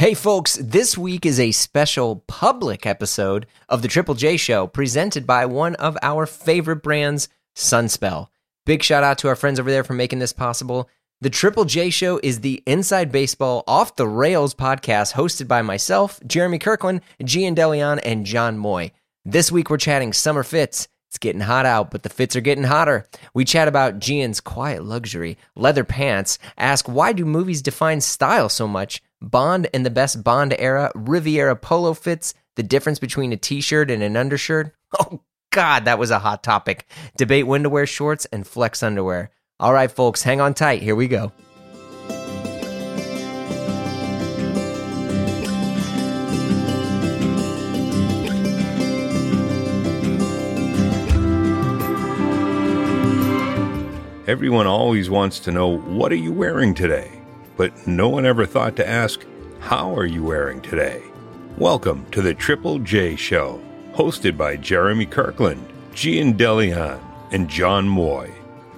Hey, folks, this week is a special public episode of the Triple J Show presented by one of our favorite brands, Sunspel. Big shout out to our friends over there for making this possible. The Triple J Show is the Inside Baseball Off the Rails podcast hosted by myself, Jeremy Kirkland, Jian DeLeon, and John Moy. This week we're chatting summer fits. It's getting hot out, but the fits are getting hotter. We chat about Jian's quiet luxury, leather pants, ask why do movies define style so much, Bond and the best Bond era Riviera polo fits, the difference between a t shirt and an undershirt. Oh, God, that was a hot topic. Debate when to wear shorts and flex underwear. All right, folks, hang on tight. Here we go. Everyone always wants to know, what are you wearing today? But no one ever thought to ask, how are you wearing today? Welcome to the Triple J Show, hosted by Jeremy Kirkland, Jian DeLeon, and John Moy.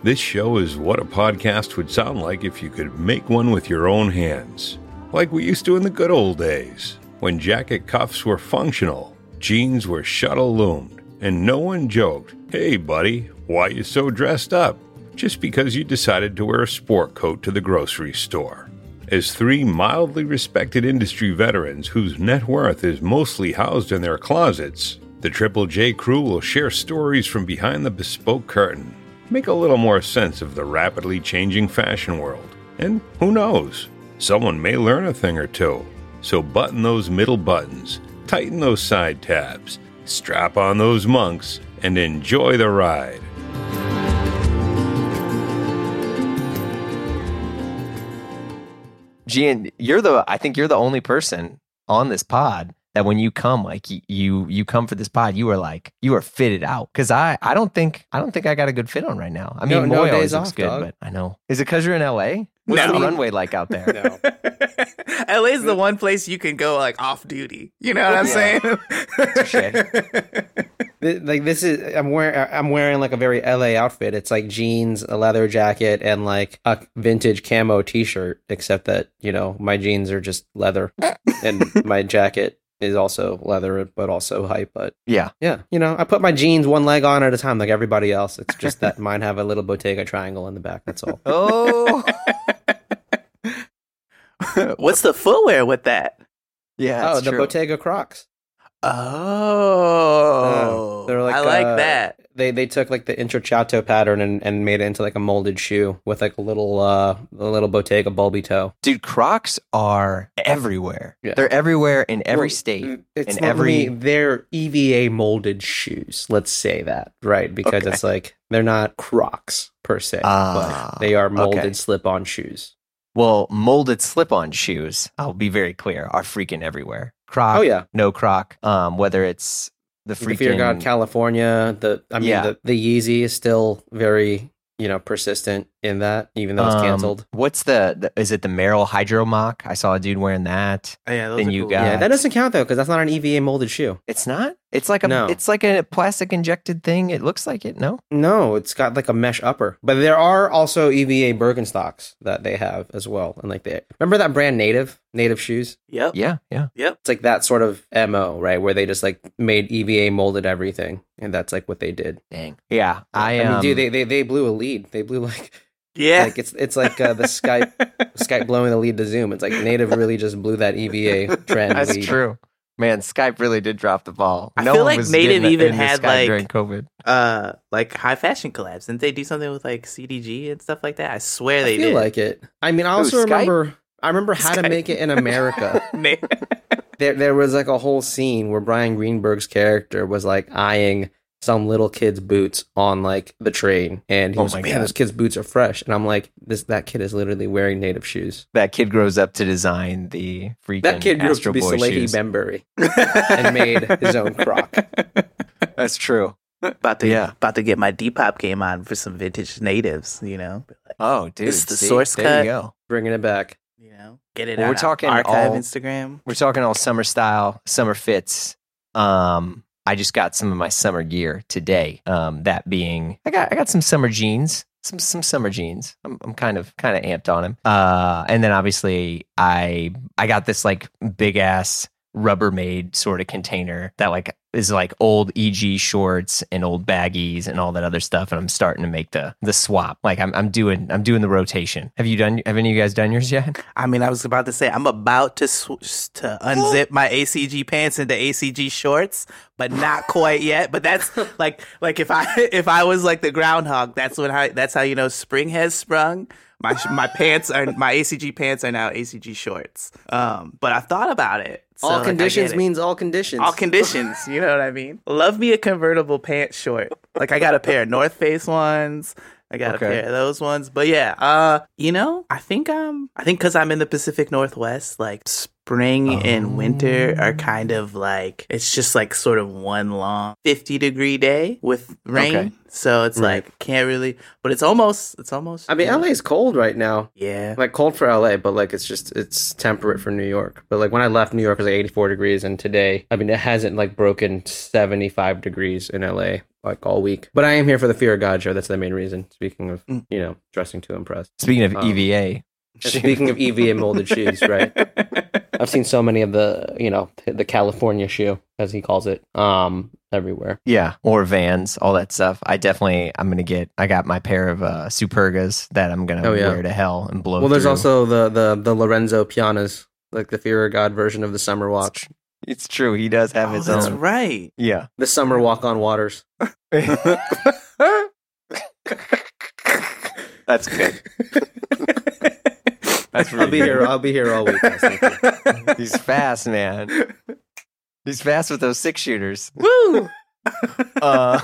This show is what a podcast would sound like if you could make one with your own hands, like we used to in the good old days, when jacket cuffs were functional, jeans were shuttle loomed, and no one joked, hey buddy, why you so dressed up? just because you decided to wear a sport coat to the grocery store. As three mildly respected industry veterans whose net worth is mostly housed in their closets, the Triple J crew will share stories from behind the bespoke curtain, make a little more sense of the rapidly changing fashion world, and who knows, someone may learn a thing or two. So button those middle buttons, tighten those side tabs, strap on those monks, and enjoy the ride. Jian, you're the I think you're the only person on this pod that when you come like you you come for this pod you are like you are fitted out because I I don't think I don't think I got a good fit on right now. I mean, no, Moy no always days looks off, good, dog. but I know. Is it because you're in LA? What's No. the runway like out there? No. LA's the one place you can go like off duty. You know what I'm saying? Th- like this is I'm wearing I'm wearing like a very LA outfit. It's like jeans, a leather jacket, and like a vintage camo T-shirt. Except that you know my jeans are just leather, and my jacket is also leather, but also hype. But Yeah. yeah, you know I put my jeans one leg on at a time, like everybody else. It's just that mine have a little Bottega triangle in the back. That's all. Oh What's the footwear with that? yeah. oh, the true. Bottega Crocs. Oh, they're like I like uh, that. They they took like the Intrecciato pattern and, and made it into like a molded shoe with like a little uh a little Bottega bulby toe. Dude, Crocs are everywhere. Yeah. They're everywhere in every Well, state. It's in every- really- they're EVA molded shoes. Let's say that right because Okay. it's like they're not Crocs per se, Ah, but they are molded okay. slip-on shoes. Well, molded slip-on shoes, I'll be very clear, are freaking everywhere. Croc, Oh yeah, no croc. Um, whether it's the the Fear freaking God California. The I mean Yeah. the, the Yeezy is still very you know persistent in that even though it's um, canceled. What's the, the is it the Merrell Hydro Moc? I saw a dude wearing that. Oh, yeah, those then are you cool. got- yeah, that doesn't count though because that's not an EVA molded shoe. It's not. It's like a No. it's like a plastic injected thing. It looks like it. No. No, it's got like a mesh upper. But there are also EVA Birkenstocks that they have as well. And like they remember that brand Native? Native shoes? Yep. Yeah, yeah. Yeah. It's like that sort of MO, right? Where they just like made EVA molded everything. And that's like what they did. Dang. Yeah, I, I, um, mean, dude, they, they they blew a lead. They blew like Yeah. like it's it's like uh, the Skype Skype blowing the lead to Zoom. It's like Native really just blew that EVA trend. That's lead. true. Man, Skype really did drop the ball. I no feel like was Native even had, Skype like- during COVID. uh, like high fashion collabs. Didn't they do something with like CDG and stuff like that? I swear I they feel did. like it. I mean, I also Skype? remember I remember how to make it in America. there there was like a whole scene where Bryan Greenberg's character was like eyeing some little kid's boots on like the train and he Oh was my like, man, God. this kid's boots are fresh. And I'm like, this that kid is literally wearing native shoes. That kid grows up to design the freaking That kid grew up to Astro be Boy Salehe shoes. Bembury and made his own croc. That's true. about to Yeah. about to get my Depop game on for some vintage natives. You know, Oh, dude, It's the see? source there cut. you go. Bringing it back. you know, get it. Well, on we're talking archive all- Instagram. We're talking all summer style, summer fits. Um, I just got some of my summer gear today. Um, that being, I got I got some summer jeans. some some summer jeans. I'm I'm kind of kind of amped on him. Uh, and then obviously I I got this like big ass Rubbermaid sort of container that like is like old EG shorts and old baggies and all that other stuff, and I'm starting to make the the swap. Like I'm I'm doing I'm doing the rotation. Have you done? Have any of you guys done yours yet? I mean, I was about to say I'm about to sw- to unzip my ACG pants into ACG shorts, but not quite yet. But that's like like if I if I was like the groundhog, that's when I that's how you know spring has sprung. My my pants are my ACG pants are now ACG shorts. Um, but I thought about it. So, all like, conditions means all conditions. all conditions. You know what I mean? Love me a convertible pants short. Like I got a pair of North Face ones. I got Okay. a pair of those ones. But yeah, uh, you know, I think um, I think because I'm in the Pacific Northwest, like spring and winter are kind of like it's just like sort of one long 50 degree day with rain. Okay. So it's Right. like can't really, but it's almost, it's almost. I mean, yeah. LA is cold right now. Yeah. Like cold for LA, but like it's just it's temperate for New York. But like when I left New York, it was like 84 degrees, and today, I mean, it hasn't like broken 75 degrees in LA like all week. But I am here for the Fear of God show. That's the main reason. Speaking of, Mm. you know, dressing to impress. Speaking of Um, EVA, And speaking of EV and molded shoes, right? I've seen so many of the, you know, the California shoe, as he calls it, um, everywhere. Yeah, or Vans, all that stuff. I definitely I'm gonna get. I got my pair of uh, Supergas that I'm gonna Oh, yeah. wear to hell and blow. Well, there's through. also the the the Lorenzo Pianas, like the Fear of God version of the Summer Walk, It's true. He does have Oh, his that's own. right. Yeah. the Summer Walk on Waters. That's good. That's really I'll be good. here. I'll be here all week. guys. He's fast, man. He's fast with those six shooters. Woo! Uh,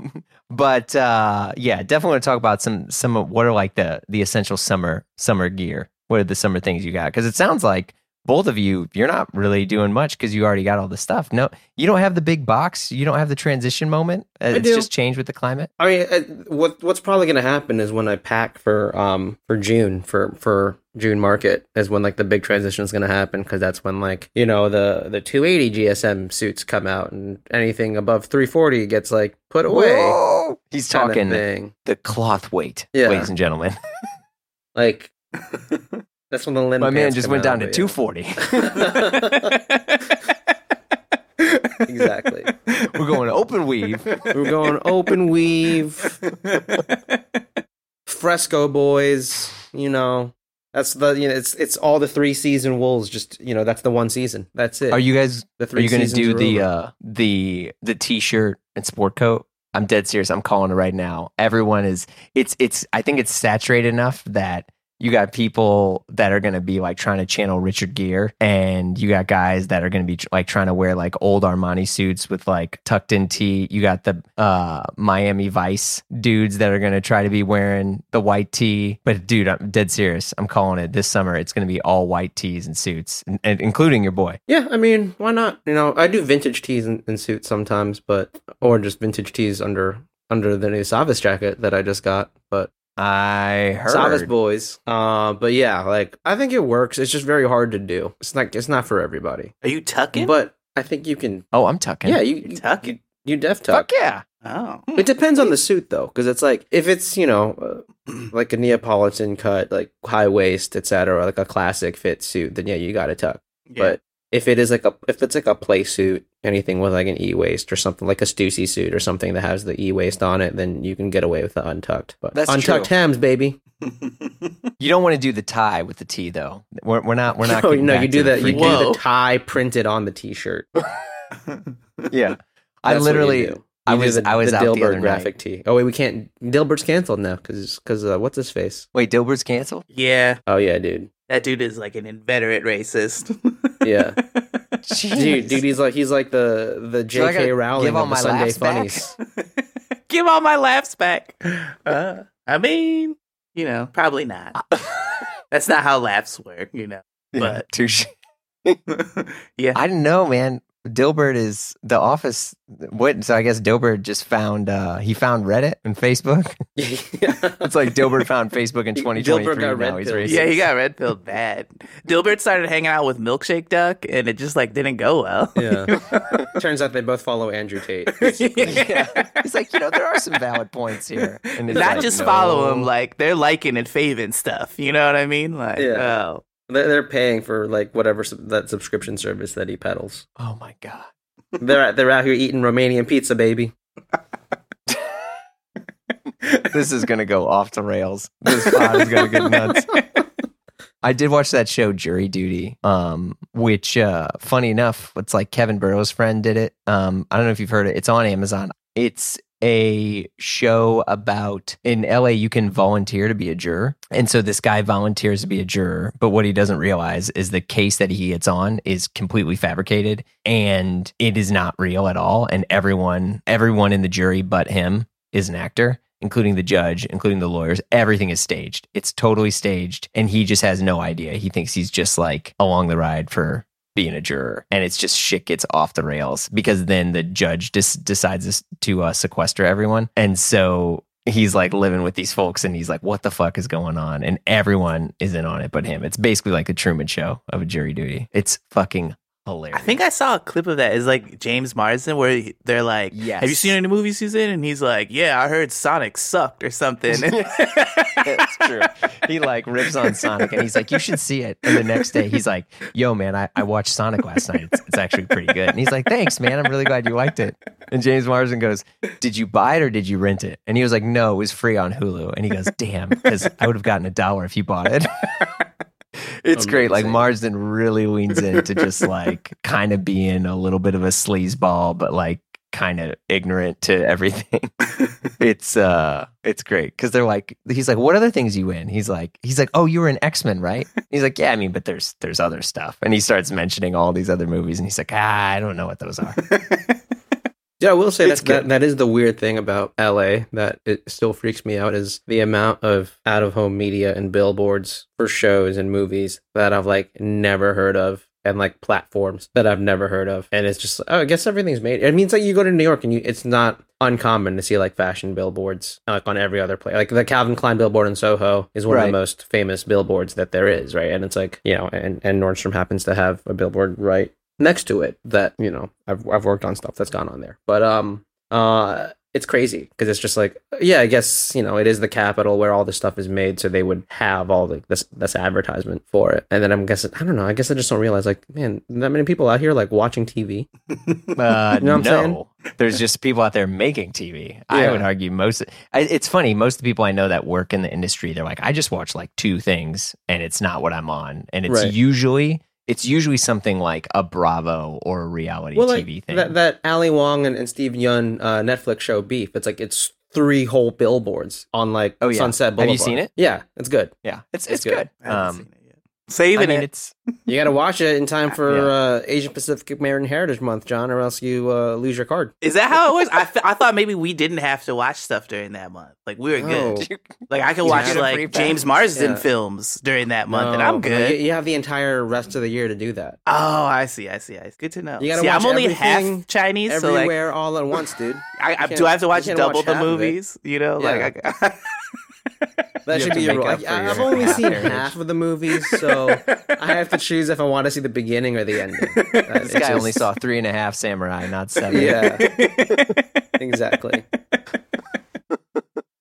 but uh, yeah, definitely want to talk about some some of what are like the the essential summer summer gear. What are the summer things you got? Because it sounds like both of you you're not really doing much because you already got all the stuff. No, you don't have the big box. You don't have the transition moment. Uh, It's do. just changed with the climate. I mean, uh, what what's probably going to happen is when I pack for um for June for for June market is when like the big transition is going to happen because that's when like you know the the 280 GSM suits come out and anything above 340 gets like put away. Whoa! He's kinda talking thing. the cloth weight, Yeah. ladies and gentlemen. Like that's when the linen. My man just went down to but 240. exactly. We're going to open weave. We're going open weave, fresco boys. You know, that's the you know it's it's all the three season wools. Just you know, that's the one season. That's it. Are you guys The three? Are you going to do the uh the the t-shirt and sport coat? I'm dead serious. I'm calling it right now. Everyone is it's it's I think it's saturated enough that you got people that are going to be like trying to channel Richard Gere and you got guys that are going to be like trying to wear like old Armani suits with like tucked in tee. You got the uh Miami Vice dudes that are going to try to be wearing the white tee. But dude, I'm dead serious. I'm calling it this summer. It's going to be all white tees and suits, and, and including your boy. Yeah, I mean, why not? You know, I do vintage tees and, and suits sometimes, but or just vintage tees under under the new Savas jacket that I just got. But I heard. Savas boys. Uh, but yeah, like I think it works. It's just very hard to do. It's like it's not for everybody. Are you tucking? But I think you can. Oh, I'm tucking. Yeah, you You you, tucking? you def tuck. Fuck yeah. Oh. It depends on the suit though, because it's like if it's you know uh, like a Neapolitan cut, like high waist, etc., like a classic fit suit, then yeah, you got to tuck. Yeah. But if it is like a if it's like a play suit, anything with like an e waist or something like a Stussy suit or something that has the e waist on it, then you can get away with the untucked. But That's untucked true. hems, baby. You don't want to do the tie with the T though. We're, we're not. We're not. no, no, back you do the that. You freaking- do the tie printed on the t-shirt. Yeah. I That's what you literally. do. I You do was. the, I was the out the Dilbert other graphic tee. Oh wait, we can't. Dilbert's canceled now because because uh, what's his face? Wait, Dilbert's canceled. yeah, Oh yeah, dude. That dude is like an inveterate racist. Yeah. Jeez. dude, dude, he's like he's like the the J.K. gotta Rowling give all of the my Sunday laughs back? funnies. Give all my laughs back. Uh, I mean, you know, probably not. That's not how laughs work, you know. Yeah, but- touche. yeah. I didn't know, man. Dilbert is the office. What? So I guess Dilbert just found. uh He found Reddit and Facebook. It's like Dilbert found Facebook in 2023. got now red he's pilled. racist. Yeah, he got red pilled bad. Dilbert started hanging out with Milkshake Duck, and it just like didn't go well. yeah. Turns out they both follow Andrew Tate. yeah. He's like, you know, there are some valid points here. And Not like, just follow him, like they're liking and faving stuff. You know what I mean? Like, Yeah. oh, They're, they're paying for like whatever sub- that subscription service that he peddles. oh my god. They're they're out here eating Romanian pizza, baby. This is gonna go off the rails. This pod is gonna get nuts. I did watch that show Jury Duty, um, which uh funny enough, it's like Kevin Burrows' friend did it. Um, I don't know if you've heard it. It's on Amazon. It's a show about in LA you can volunteer to be a juror. And so this guy volunteers to be a juror, but what he doesn't realize is the case that he gets on is completely fabricated and it is not real at all and everyone everyone in the jury but him is an actor including the judge, including the lawyers. Everything is staged. It's totally staged. And he just has no idea. He thinks he's just like along the ride for being a juror. And it's just shit gets off the rails because then the judge just decides to uh, sequester everyone. And so he's like living with these folks and he's like, what the fuck is going on? And everyone is in on it but him. It's basically like a Truman show of a jury duty. It's fucking hilarious. I think I saw a clip of that. It's like James Marsden, where they're like, Yes. "Have you seen any movies he's in?" And he's like, "Yeah, I heard Sonic sucked or something." That's true. He like rips on Sonic and he's like, you should see it. And the next day he's like, yo, man, I, I watched Sonic last night. It's, it's actually pretty good. And he's like, thanks, man. I'm really glad you liked it. And James Marsden goes, did you buy it or did you rent it? And he was like, no, it was free on Hulu. And he goes, damn, because I would have gotten a dollar if you bought it. It's great. Like. Marsden really leans into just like kind of being a little bit of a sleazeball, but like kind of ignorant to everything. it's uh it's great because they're like he's like what other things you win he's like he's like oh you were in x-men right he's like yeah i mean but there's there's other stuff and he starts mentioning all these other movies and he's like ah i don't know what those are Yeah, I will say that, that that is the weird thing about LA that it still freaks me out is the amount of out of home media and billboards for shows and movies that I've like never heard of and like platforms that I've never heard of. And it's just oh, I guess everything's made. It means like you go to New York and you it's not uncommon to see like fashion billboards like on every other place. Like the Calvin Klein billboard in Soho is one of the most famous billboards that there is, right? And it's like, you know, and, and Nordstrom happens to have a billboard right next to it that you know I've I've worked on stuff that's gone on there. But um uh it's crazy because it's just like yeah I guess you know it is the capital where all this stuff is made so they would have all the this this advertisement for it. And then I'm guessing I don't know I guess I just don't realize like man that many people out here like watching TV uh You know what I'm no. there's just people out there making tv i would argue most I, it's funny most of the people i know that work in the industry they're like i just watch like two things and it's not what i'm on. And it's Right. usually it's usually something like a bravo or a reality well like tv thing that that Ali Wong and, and Steve Yeun uh, Netflix show Beef it's like it's three whole billboards on like Oh, yeah. Sunset Have you seen it? yeah it's good yeah it's It's it's, good. good, I haven't um seen it yet. Saving I mean, it. it's you got to watch it in time for Yeah. uh, Asian Pacific American Heritage Month John or else you uh, lose your card Is that how it was? I, th- I thought maybe we didn't have to watch stuff during that month. Like we were good. No. Like I could watch get a free like. James Marsden Yeah. films during that month, and I'm good. You, you have the entire rest of the year to do that. Oh, I see. I see. I see. Good to know. You gotta see, I'm only half Chinese, so like Everywhere, all at once, dude. I, I, do I have to watch double watch the half of it. movies? You know, like I, That You should be to your make rule. up Like, I- I've only seen heritage. half of the movies, so I have to choose if I want to see the beginning or the ending. This it's guy only saw three and a half samurai not seven Yeah, exactly.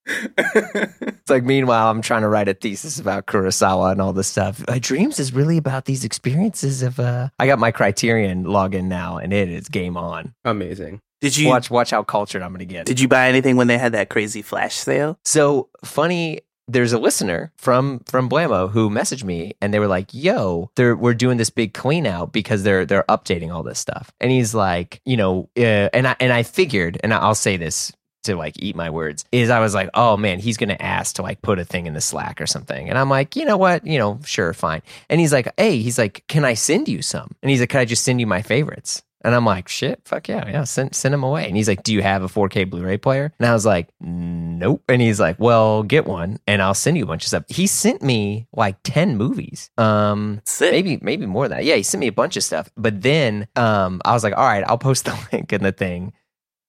It's like meanwhile I'm trying to write a thesis about Kurosawa and all this stuff. My dreams is really about these experiences of uh I got my criterion login now and it is game on. Amazing. Did you Watch watch how cultured I'm gonna get. did you buy anything when they had that crazy flash sale? So funny. There's a listener from from Blamo who messaged me and they were like, "Yo, they're we're doing this big clean out because they're they're updating all this stuff." And he's like, you know, uh, and I and I figured, and I'll say this to like eat my words, is I was like, "Oh man, he's gonna ask to like put a thing in the Slack or something," and I'm like, you know what, you know, sure, fine. And he's like, "Hey, he's like, can I send you some?" And he's like, "Can I just send you my favorites?" And I'm like, shit, fuck yeah, yeah, send, send them away. And he's like, do you have a 4K Blu ray player? And I was like, nope. And he's like, well, get one and I'll send you a bunch of stuff. He sent me like 10 movies. Um, maybe, maybe more than that. Yeah, he sent me a bunch of stuff. But then um, I was like, all right, I'll post the link in the thing.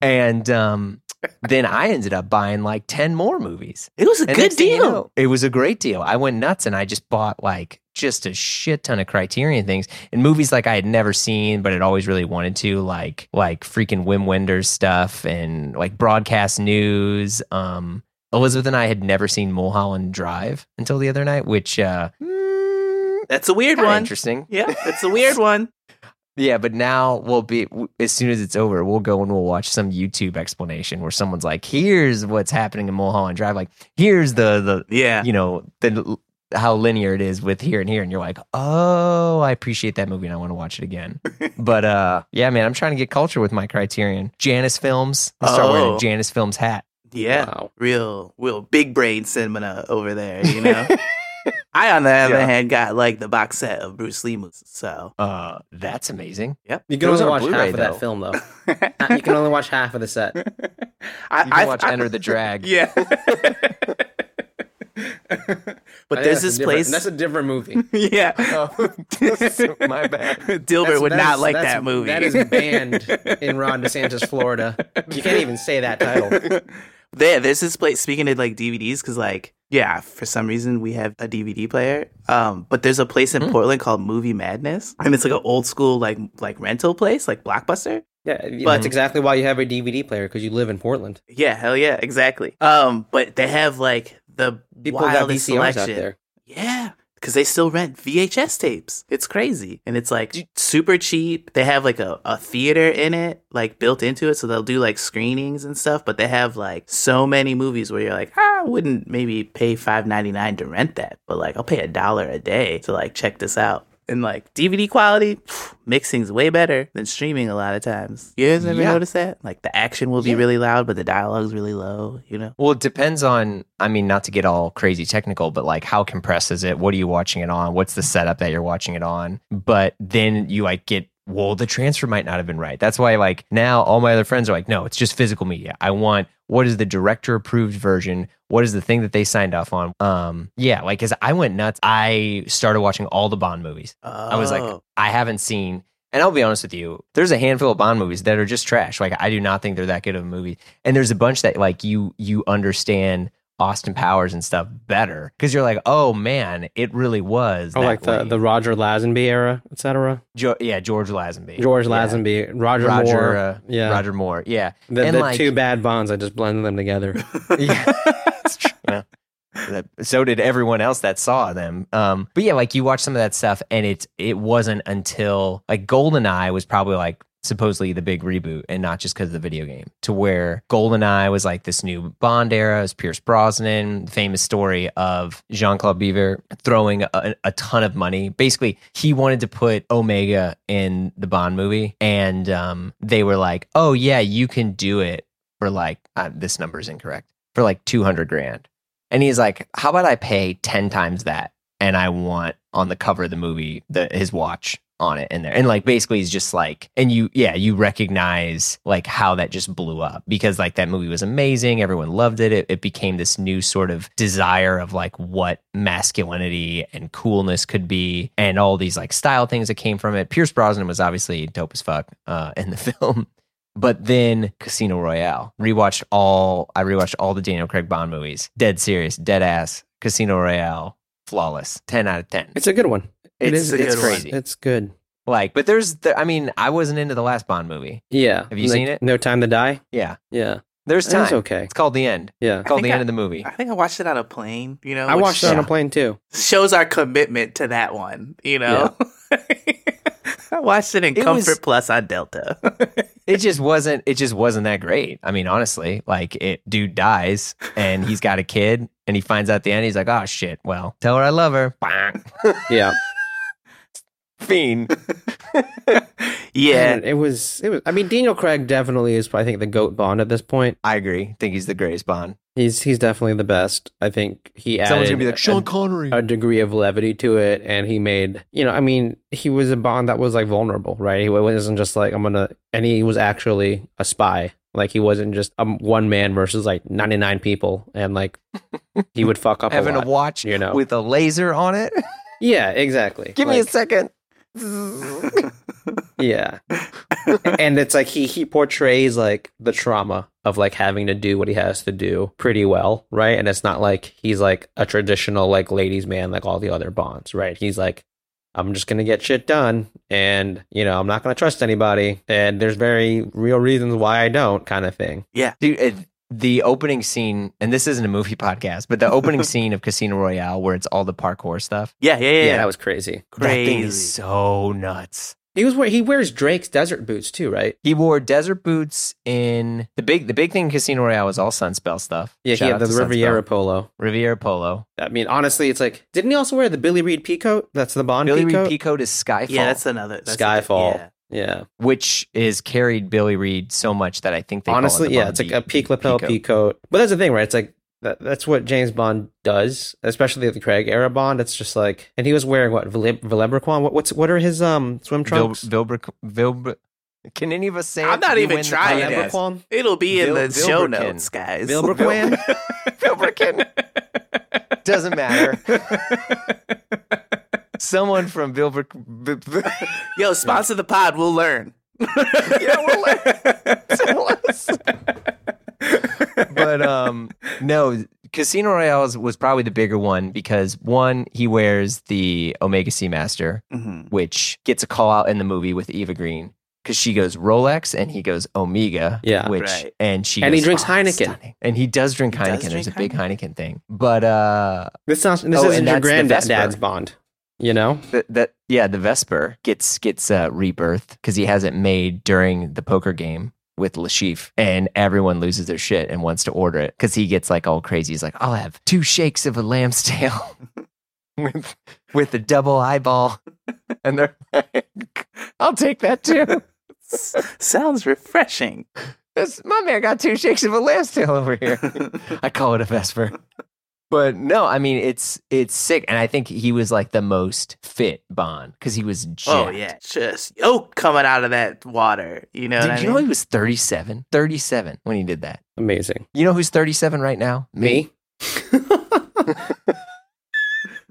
And um, then I ended up buying like 10 more movies. It was a And good thing you deal. know, it was a great deal. I went nuts and I just bought like just a shit ton of Criterion things and movies like I had never seen, but had always really wanted to, like like freaking Wim Wenders stuff and like broadcast news. Um, Elizabeth and I had never seen Mulholland Drive until the other night, which uh, mm, That's a weird one. interesting. Yeah, that's a weird one. Yeah, but now we'll be as soon as it's over, we'll go and we'll watch some YouTube explanation where someone's like, "Here's what's happening in Mulholland Drive. Like, here's the the Yeah. you know the how linear it is with here and here and you're like oh i appreciate that movie and i want to watch it again but uh yeah man i'm trying to get culture with my criterion Janus films i start wearing Oh. a Janus films hat Yeah. Wow. Real, real big brain cinema over there, you know? I, on the other Yeah. hand, got like the box set of Bruce Lee movies. So, uh that's amazing Yep. You can Those only watch Blu-ray, half of that film, though. Uh, you can only watch half of the set. I, you can I- watch I- enter the drag Yeah. But there's that's this place. That's a different movie. yeah. oh my bad Dilbert That's- would that not like that movie. That is banned in Ron DeSantis, Florida. You can't even say that title. there, there's this place. Speaking of like DVDs, because like, yeah, for some reason we have a DVD player. Um, but there's a place in Hmm. Portland called Movie Madness, and it's like an old school like like rental place, like Blockbuster. Yeah, But- that's exactly why you have a DVD player because you live in Portland. Yeah, hell yeah, exactly. Um, but they have like the People wildest selection. there. Yeah, because they still rent VHS tapes. It's crazy, and it's like super cheap. They have like a, a theater in it, like built into it, so they'll do like screenings and stuff. But they have like so many movies where you're like, ah, I wouldn't maybe pay five ninety nine to rent that, but like I'll pay a dollar a day to like check this out. And like DVD quality, phew, mixing's way better than streaming a lot of times. You guys ever Yeah. notice that? Like the action will be Yeah. really loud, but the dialogue's really low. You know? well it depends on i mean not to get all crazy technical but like how compressed is it what are you watching it on what's the setup that you're watching it on but then you like get well the transfer might not have been right that's why like now all my other friends are like no it's just physical media i want what is the director approved version what is the thing that they signed off on um yeah like as i went nuts i started watching all the bond movies i was like Oh. i haven't seen and I'll be honest with you, there's a handful of Bond movies that are just trash. Like I do not think they're that good of a movie. And there's a bunch that like you you understand Austin Powers and stuff better because you're like, oh man, it really was. Oh, that like the, way. the Roger Lazenby era, etc. Jo- yeah, George Lazenby, George Yeah. Lazenby, Roger, Roger, Moore. uh, yeah, Roger Moore, yeah, the, and the like- two bad bonds. I just blended them together. yeah. It's true. Well, that- so did everyone else that saw them. Um, but yeah, like you watch some of that stuff, and it it wasn't until like Goldeneye was probably like supposedly the big reboot, and not just because of the video game. To where Goldeneye was like this new Bond era, it was Pierce Brosnan, famous story of Jean Claude Biver throwing a, a ton of money. Basically, he wanted to put Omega in the Bond movie, and um, they were like, "Oh yeah, you can do it." For like uh, this number is incorrect for like 200 grand. And he's like, how about I pay 10 times that? And I want on the cover of the movie, the, his watch on it in there. And like, basically he's just like, and you, yeah, you recognize like how that just blew up because like that movie was amazing. Everyone loved it. It, it became this new sort of desire of like what masculinity and coolness could be and all these like style things that came from it. Pierce Brosnan was obviously dope as fuck uh, in the film. But then Casino Royale. Rewatched all I rewatched all the Daniel Craig Bond movies. Dead serious, dead ass. Casino Royale, flawless. 10 out of 10. It's a good one. It It's a it's good one. crazy. It's good. Like, but there's the, I mean, I wasn't into the last Bond movie. Yeah. Have you seen it? No Time to Die. Yeah. Yeah, There's It was time. okay. It's called The End. Yeah, It's called The I- End of the movie. I think I watched it on a plane. You know, I which watched it on a plane too. shows our commitment to that one. You know, I watched it in It Comfort was- Plus on Delta. It just wasn't it just wasn't that great. I mean, honestly, like it dude dies and he's got a kid and he finds out at the end, he's like, oh shit, well, tell her I love her. Yeah, Fiend. Yeah, And it was it was. I mean, Daniel Craig definitely is. I think the goat Bond at this point. I agree. think he's the greatest Bond. He's he's definitely the best. I think he added Someone's gonna be like Sean Connery. a degree of levity to it and he made you know i mean he was a bond that was like vulnerable right he wasn't just like i'm gonna and he was actually a spy like he wasn't just um, one man versus like 99 people and like he would fuck up Having a, a watch you know with a laser on it. yeah exactly Give me a second. yeah. And it's like he he portrays like the trauma of like having to do what he has to do pretty well right? And it's not like he's like a traditional like ladies man like all the other bonds right? He's like i'm just gonna get shit done and you know i'm not gonna trust anybody and there's very real reasons why i don't kind of thing. Yeah. Dude, the opening scene, and this isn't a movie podcast, but the opening scene of Casino Royale where it's all the parkour stuff. yeah, yeah, yeah. yeah, that was crazy That thing Crazy. is so nuts. he was he wears drake's desert boots too right He wore desert boots in the big the big thing in Casino Royale was all Sunspel stuff. yeah Shout he had the riviera Sunspel. polo Riviera Polo. i mean honestly it's like didn't he also wear the Billy Reid peacoat that's the bond Billy peacoat Reid Peacoat is Skyfall, yeah, that's another that's Skyfall. yeah. Yeah which is carried Billy Reid so much that I think they call it honestly the yeah Bond it's like a peak lapel Peacoat. peacoat but that's the thing right it's like that, that's what james bond does especially the craig era bond it's just like and he was wearing what Vile- Vilebrequin? what what's what are his um swim Vil, trunks Vilbr, Vilbr, can any of us say? I'm not even win the trying contest. it It'll be in Vil- the show notes, guys. Vilebrequin? Vilbrikin. Doesn't matter. Someone from Vilbr. Yo, sponsor the pod. We'll learn. yeah, we'll Tell us. but um, no, Casino Royale was, was probably the bigger one because one, he wears the Omega Seamaster, Mhm. which gets a call out in the movie with Eva Green because she goes Rolex and he goes Omega. Yeah. which Right. and she And he drinks "Oh, Heineken." stunning." and he does drink He does Heineken. There's a big Heineken thing, but uh, this sounds this Oh, isn't your granddad's bond you know that, that yeah, the Vesper gets gets uh, rebirth because he has it made during the poker game with Le Chiffre, and everyone loses their shit and wants to order it because he gets like all crazy. He's like, "I'll have two shakes of a lamb's tail with with a double eyeball," and they're like, "I'll take that too." Sounds refreshing. This, my man got two shakes of a lamb's tail over here. I call it a Vesper. But no, I mean it's it's sick, and I think he was like the most fit Bond because he was. Oh, jacked. oh yeah, just yolk coming out of that water. You know Did what I you mean? know he was 37? 37 when he did that. amazing You know who's 37 right now? me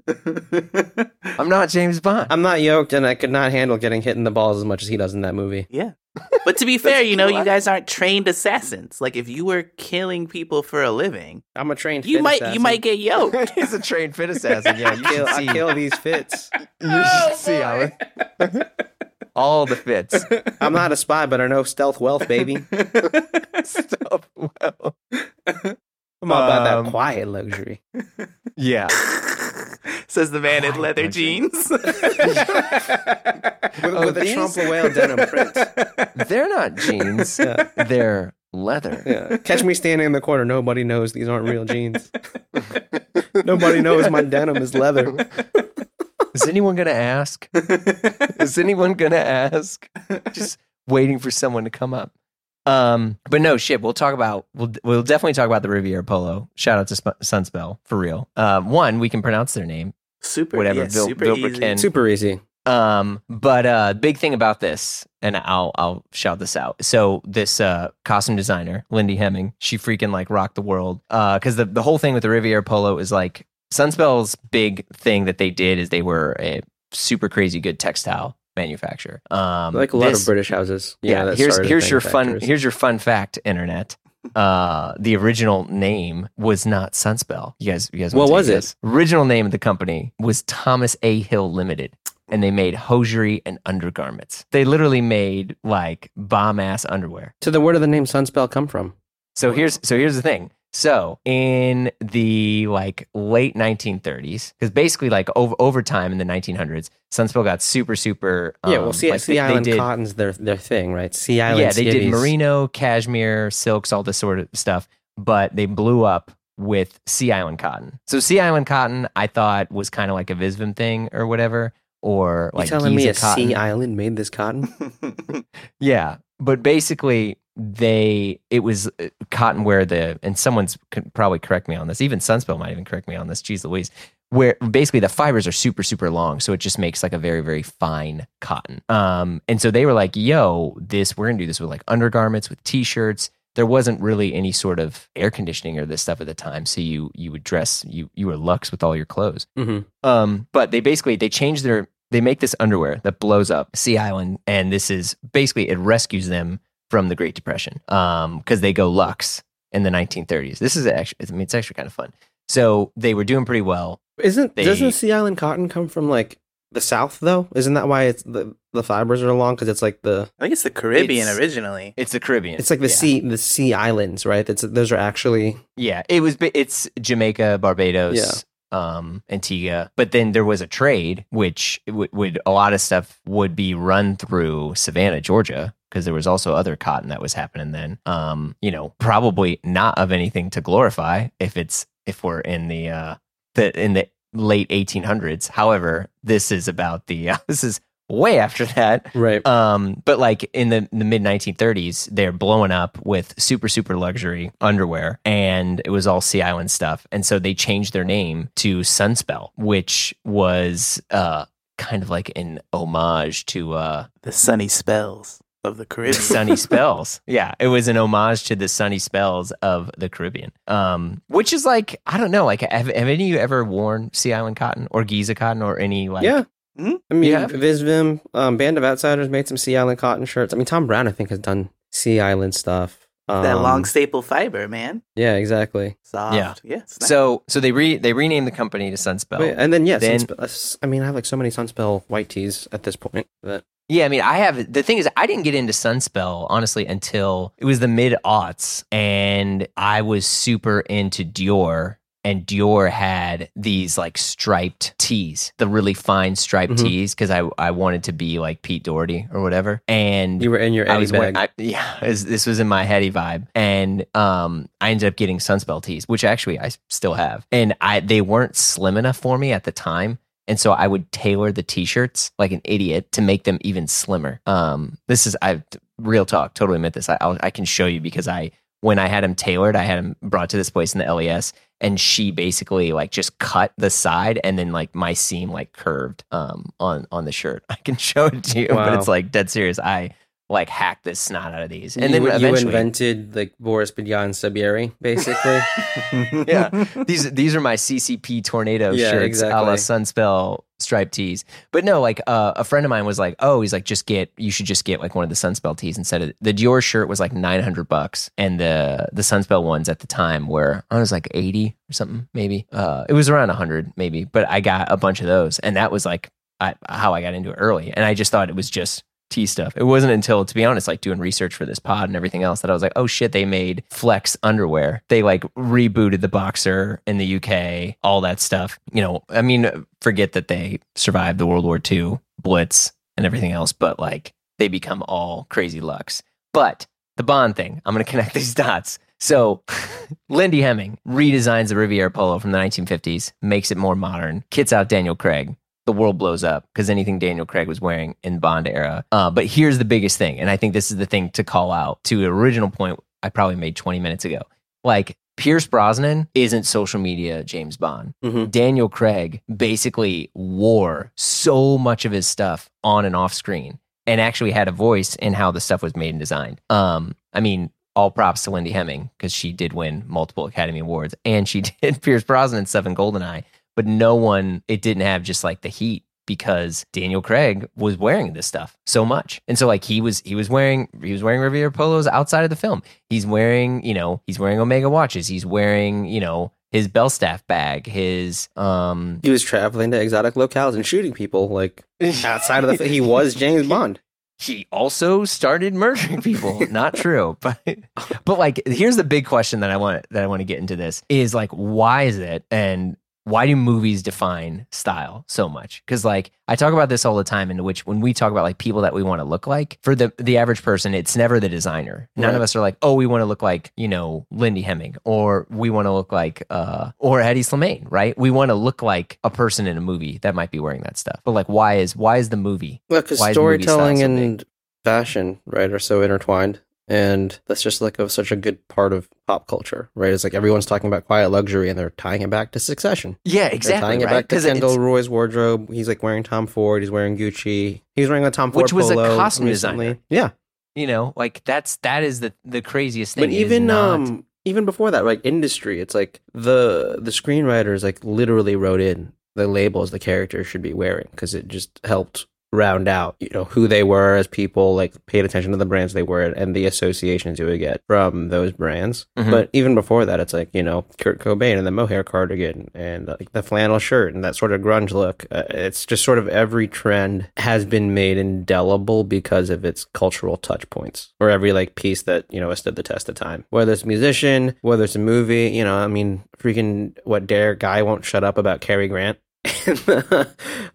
I'm not James Bond. i'm not yoked and i could not handle getting hit in the balls as much as he does in that movie yeah, but to be fair, you know, you guys aren't trained assassins. Like if you were killing people for a living, i'm a trained you fit might assassin. you might get yoked. he's a trained fit assassin. Yeah, you kill, should I kill these fits you should see Alan. all the fits. i'm not a spy but i know stealth wealth baby Stuff well. i'm all about Um, that quiet luxury Yeah. Says the man in leather jeans. with, Oh, with a these? Trompe l'oeil denim print They're not jeans. Yeah. They're leather. Yeah. Catch me standing in the corner. Nobody knows these aren't real jeans. Nobody knows my denim is leather. Is anyone gonna ask? Is anyone gonna ask? Just waiting for someone to come up. Um, but no shit. We'll talk about. We'll we'll definitely talk about the Riviera Polo. Shout out to Sp- Sunspel for real. Um, one we can pronounce their name. super, Whatever, yeah, Vil- super Vilbrikin. easy. Super easy. Um, but uh, big thing about this, and I'll I'll shout this out. So this uh costume designer, Lindy Hemming, she freaking like rocked the world. Uh, because the the whole thing with the Riviera Polo is like Sunspel's big thing that they did is they were a super crazy good textile manufacturer. Um, Like a lot this- of British houses. you yeah, here's here's your fun here's your fun fact, internet. Uh, the original name was not Sunspel. You guys, you guys. What was it? Original name of the company was Thomas A. Hill Limited, and they made hosiery and undergarments. They literally made like bomb ass underwear. So the where did the name Sunspel come from? So here's so here's the thing. So in the like late 1930s, because basically like over over time in the 1900s, Sunspel got super super. yeah, well, um, Sea, like, sea they- they Island did- Cotton's their their thing, right? Sea Island. yeah, they did merino, cashmere, silks, all this sort of stuff, but they blew up with Sea Island cotton. So Sea Island cotton, I thought was kind of like a Visvim thing or whatever. or You like telling me a cotton. sea island made this cotton? Yeah, but basically they it was uh, cotton where the and someone's could probably correct me on this. Even Sunspel might even correct me on this. Jeez Louise. Where basically the fibers are super super long, so it just makes like a very very fine cotton. Um, and so they were like, "Yo, this we're gonna do this with like undergarments, with t-shirts." There wasn't really any sort of air conditioning or this stuff at the time, so you you would dress you you were lux with all your clothes. hmm Um, but they basically they changed their they make this underwear that blows up Sea Island, and this is basically it rescues them from the Great Depression. Um, because they go Lux in the 1930s. This is actually I mean it's actually kind of fun. So they were doing pretty well. Isn't They- doesn't sea island cotton come from like the south though? Isn't that why it's the the fibers are long? Because it's like the I think it's the Caribbean It's- originally. It's the Caribbean. it's like the yeah. sea the sea islands, right? It's those are actually Yeah, it was. It's Jamaica, Barbados, um, Antigua. But then there was a trade, which would, a lot of stuff would be run through Savannah, Georgia, because there was also other cotton that was happening then. Um, you know, probably not of anything to glorify if it's if we're in the uh the in the late 1800s. However, this is about the uh, this is way after that. right. Um, but like in the, the mid 1930s, they're blowing up with super, super luxury underwear, and it was all Sea Island stuff. And so they changed their name to Sunspel, which was uh, kind of like an homage to uh, The sunny spells of the the Caribbean. sunny spells. Yeah, it was an homage to the sunny spells of the Caribbean. Um, which is like, I don't know, like, have, have any of you ever worn Sea Island cotton or Giza cotton or any like, yeah. Hmm? I mean, Yeah. Visvim, um, Band of Outsiders made some Sea Island cotton shirts. I mean, Thom Browne, I think, has done Sea Island stuff. Um, that long staple fiber, man. Yeah, exactly. Soft. Yeah. Yeah. nice. So, so they re they renamed the company to Sunspel. Wait, and then, yeah, Then- Sunspel, I mean, I have like so many Sunspel white tees at this point that Yeah, I mean, I have the thing is, I didn't get into Sunspel honestly until it was the mid aughts, and I was super into Dior, and Dior had these like striped tees, the really fine striped Mhm. tees, because I I wanted to be like Pete Doherty or whatever, and you were in your I Eddie was bag. wearing, I, yeah, was- this was in my Hedi vibe, and um, I ended up getting Sunspel tees, which actually I still have, and I they weren't slim enough for me at the time, and so I would tailor the t-shirts like an idiot to make them even slimmer. Um, this is I real talk, totally admit this. I I'll, I can show you because I when I had them tailored, I had them brought to this place in the LES, and she basically like just cut the side and then like my seam like curved um on on the shirt. I can show it to you, but it's like dead serious. I like hacked this snot out of these, and you, then you invented like Boris Bidjan Saberi, basically. yeah, these these are my CCP tornado Yeah, shirts, a la exactly. Sunspel striped tees. But no, like uh, a friend of mine was like, "Oh, he's like, just get you should just get like one of the Sunspel tees instead of the Dior shirt was like nine hundred bucks, and the the Sunspel ones at the time were I was like eighty or something, maybe. Uh, it was around hundred maybe, but I got a bunch of those, and that was like I, how I got into it early, and I just thought it was just tee stuff. It wasn't until, to be honest, like doing research for this pod and everything else that I was like, oh shit, they made Flex underwear. They like rebooted the boxer in the UK, all that stuff. You know, I mean, forget that they survived the World War II blitz and everything else, but like they become all crazy lux. But the Bond thing, I'm going to connect these dots. So, Lindy Hemming redesigns the Riviera Polo from the 1950s, makes it more modern, kits out Daniel Craig. The world blows up because anything Daniel Craig was wearing in Bond era. Uh, but here's the biggest thing, and I think this is the thing to call out to the original point I probably made 20 minutes ago. Like, Pierce Brosnan isn't social media James Bond. Mhm. Daniel Craig basically wore so much of his stuff on and off screen and actually had a voice in how the stuff was made and designed. Um, I mean, all props to Lindy Hemming because she did win multiple Academy Awards and she did Pierce Brosnan stuff in Goldeneye, but no one, it didn't have just like the heat because Daniel Craig was wearing this stuff so much. And so like he was he was wearing he was wearing Riviera polos outside of the film. He's wearing, you know, he's wearing Omega watches. He's wearing, you know, his Belstaff bag, his um He was traveling to exotic locales and shooting people like outside of the. He was James Bond. he also started murdering people. Not true, but but like here's the big question that I want that I want to get into this is like why is it and why do movies define style so much? Because like I talk about this all the time, in which when we talk about like people that we want to look like, for the the average person, it's never the designer. None Right. of us are like, oh, we want to look like you know Lindy Hemming, or we want to look like uh or Hedi Slimane, right? We want to look like a person in a movie that might be wearing that stuff. But like, why is why is the movie? Well, because Why is movie style storytelling so and fashion, right, are so intertwined. And that's just like a, such a good part of pop culture, right? It's like everyone's talking about quiet luxury and they're tying it back to succession. Yeah, They're exactly. tying it right? back to Kendall Roy's wardrobe. He's like wearing Tom Ford. He's wearing Gucci. He's wearing a Tom Ford Which was a costume recently. designer. Yeah, you know, like that's that is the the craziest thing. but even not- um even before that, like industry, it's like the the screenwriters like literally wrote in the labels the characters should be wearing because it just helped round out you know who they were as people like paid attention to the brands they were and the associations you would get from those brands. Mhm. but even before that it's like you know kurt cobain and the mohair cardigan and like the flannel shirt and that sort of grunge look. Uh, it's just sort of every trend has been made indelible because of its cultural touch points or every like piece that you know has stood the test of time. Whether it's a musician whether it's a movie you know i mean freaking what dare guy won't shut up about Cary grant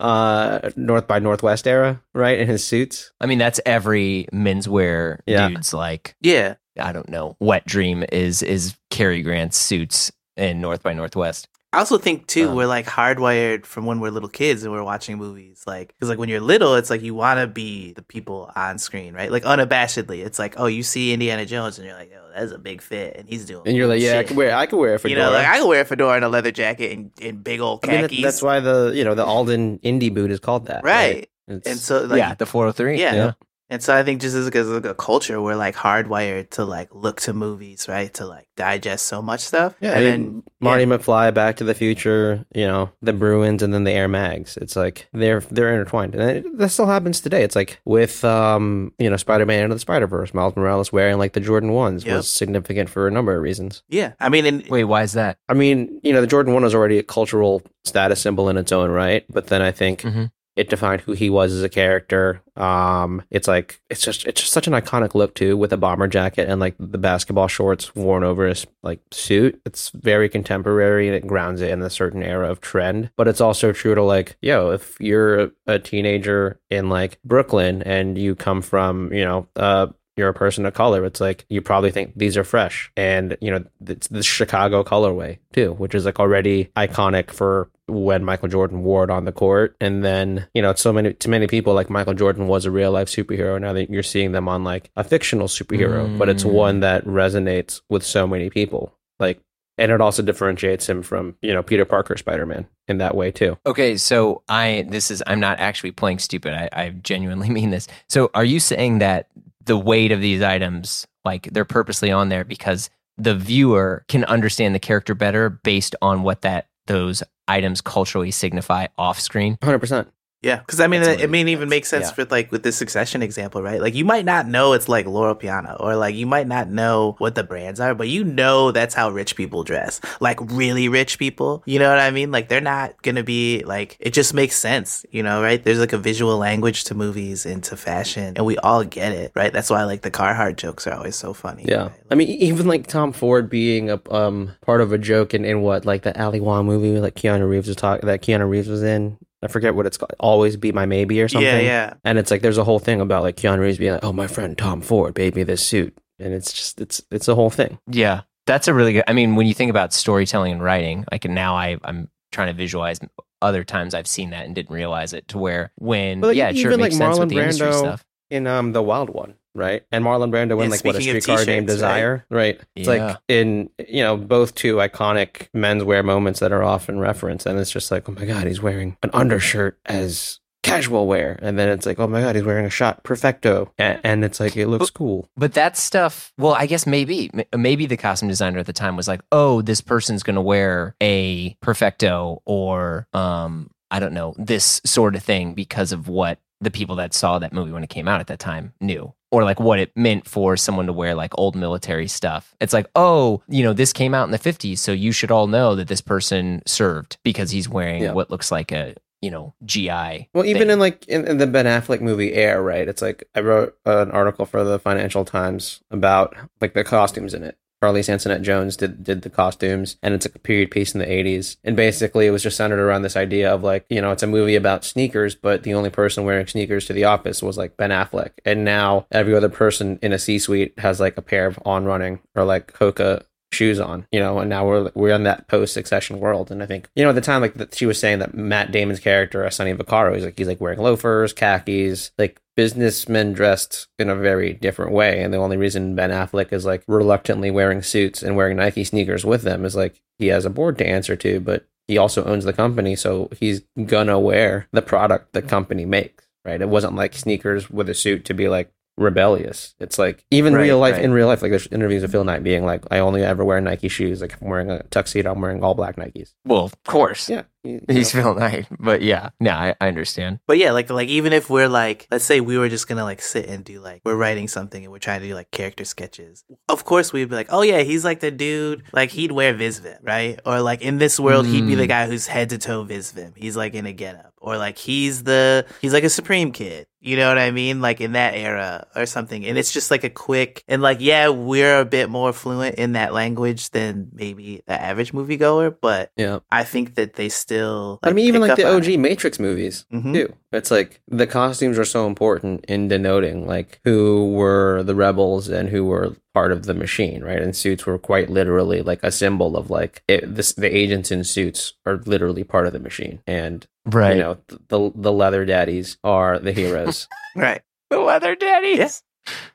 uh north by northwest era right in his suits I mean, that's every menswear Yeah. dude's like Yeah. I don't know. Wet dream is is Cary Grant's suits in North by Northwest. I also think too Um, we're like hardwired from when we're little kids and we're watching movies. Like, because like when you're little, it's like you want to be the people on screen, right? Like unabashedly, it's like, oh, you see Indiana Jones and you're like, oh, that's a big fit, and he's doing. And you're like yeah i shit. could wear i could wear it for You know, like I could wear a fedora and a leather jacket and, and big old I mean, that- that's why the you know the Alden Indy boot is called that, right? It's- And so, like, yeah, the 403. Yeah. And so I think just as, as a culture, we're like hardwired to like look to movies, right? To like digest so much stuff. yeah, and I then mean, Marty McFly, Back to the Future, you know, the Bruins, and then the Air Mags. It's like they're they're intertwined, and it, that still happens today. It's like with um, you know, Spider Man into the Spider Verse, Miles Morales wearing like the Jordan ones Yep. was significant for a number of reasons. yeah, I mean, and Wait, why is that? I mean, you know, the Jordan one was already a cultural status symbol in its own right, but then I think Mhm. It defined who he was as a character. Um, it's like it's just it's just such an iconic look too, with a bomber jacket and like the basketball shorts worn over his like suit. It's very contemporary and it grounds it in a certain era of trend. But it's also true to like, yo, if you're a teenager in like Brooklyn and you come from, you know, uh you're a person of color, it's like you probably think these are fresh. And, you know, it's the Chicago colorway too, which is like already iconic for when Michael Jordan wore it on the court. And then, you know, so many to many people like Michael Jordan was a real life superhero. Now that you're seeing them on like a fictional superhero, but it's Mm. one that resonates with so many people. Like and it also differentiates him from, you know, Peter Parker Spider Man in that way too. Okay, so I this is I'm not actually playing stupid. I, I genuinely mean this. So are you saying that the weight of these items, like they're purposely on there because the viewer can understand the character better based on what that those items culturally signify off screen? hundred percent. Yeah, because I mean, it, it may even make sense yeah. with like with this succession example, right? Like you might not know it's like Loro Piana, or like you might not know what the brands are, but you know that's how rich people dress, like really rich people. You know what I mean? Like they're not gonna be like it just makes sense, you know, right? There's like a visual language to movies and to fashion, and we all get it, right? That's why like the Carhartt jokes are always so funny. Yeah, right? I mean, even like Tom Ford being a um part of a joke in, in what like the Ali Wong movie like Keanu Reeves was talking that Keanu Reeves was in. I forget what it's called. Always be my maybe or something. yeah, yeah. And it's like there's a whole thing about like Keanu Reeves being like, "Oh, my friend Tom Ford made me this suit," and it's just it's it's a whole thing. Yeah, that's a really good. I mean, when you think about storytelling and writing, like now I I'm trying to visualize other times I've seen that and didn't realize it to where when But, like, yeah, sure, it even, makes like, sense with Marlon Brando- stuff. in um the Wild One, right? And Marlon Brando in Yeah, like what a streetcar named t-shirts, right? Desire, right? It's Yeah. like in you know both two iconic menswear moments that are often referenced, and it's just like, oh my god, he's wearing an undershirt as casual wear, and then it's like, oh my god, he's wearing a Schott perfecto, and, and it's like it looks cool. But that stuff, well, I guess maybe maybe the costume designer at the time was like, "Oh, this person's going to wear a perfecto or um I don't know, this sort of thing because of what the people that saw that movie when it came out at that time knew." Or like what it meant for someone to wear like old military stuff. It's like, oh, you know, this came out in the 50s, so you should all know that this person served because he's wearing Yeah. what looks like a, you know, GI. Well, even thing. in like in, in the Ben Affleck movie Air, right? It's like I wrote an article for the Financial Times about like the costumes in it Charlese Antoinette Jones did did the costumes, and it's a period piece in the '80s. And basically, it was just centered around this idea of like, you know, it's a movie about sneakers, but the only person wearing sneakers to the office was like Ben Affleck, and now every other person in a C-suite has like a pair of on running or like Hoka shoes on, you know, and now we're we're in that post succession world. And I think, you know, at the time, like she was saying that Matt Damon's character, Sonny Vaccaro, he's like he's like wearing loafers, khakis, like businessmen dressed in a very different way. And the only reason Ben Affleck is like reluctantly wearing suits and wearing Nike sneakers with them is like he has a board to answer to, but he also owns the company, so he's gonna wear the product the company makes. Right. It wasn't like sneakers with a suit to be like rebellious. It's like even Right, real life right. in real life, like there's interviews of Phil Knight being like, I only ever wear Nike shoes. Like if I'm wearing a tuxedo, I'm wearing all black Nikes. Well, of course. Yeah. you- He's know. Phil Knight. But yeah, no, I, I understand. But yeah, like like even if we're like, let's say we were just gonna like sit and do like we're writing something and we're trying to do like character sketches. Of course we'd be like, oh yeah, he's like the dude, like he'd wear Visvim, right? Or like in this world, he'd be the Mm. guy who's head to toe Visvim. He's like in a getup, or like he's the he's like a Supreme kid. You know what I mean? Like in that era or something. And it's just like a quick and like yeah, we're a bit more fluent in that language than maybe the average moviegoer, but Yeah. I think that they still. I mean, even like the OG. Matrix movies Mhm. too. It's like the costumes are so important in denoting like who were the rebels and who were part of the machine, right? And suits were quite literally like a symbol of like it, this, the agents in suits are literally part of the machine, and Right. you know th- the the leather daddies are the heroes. Right. the leather daddies.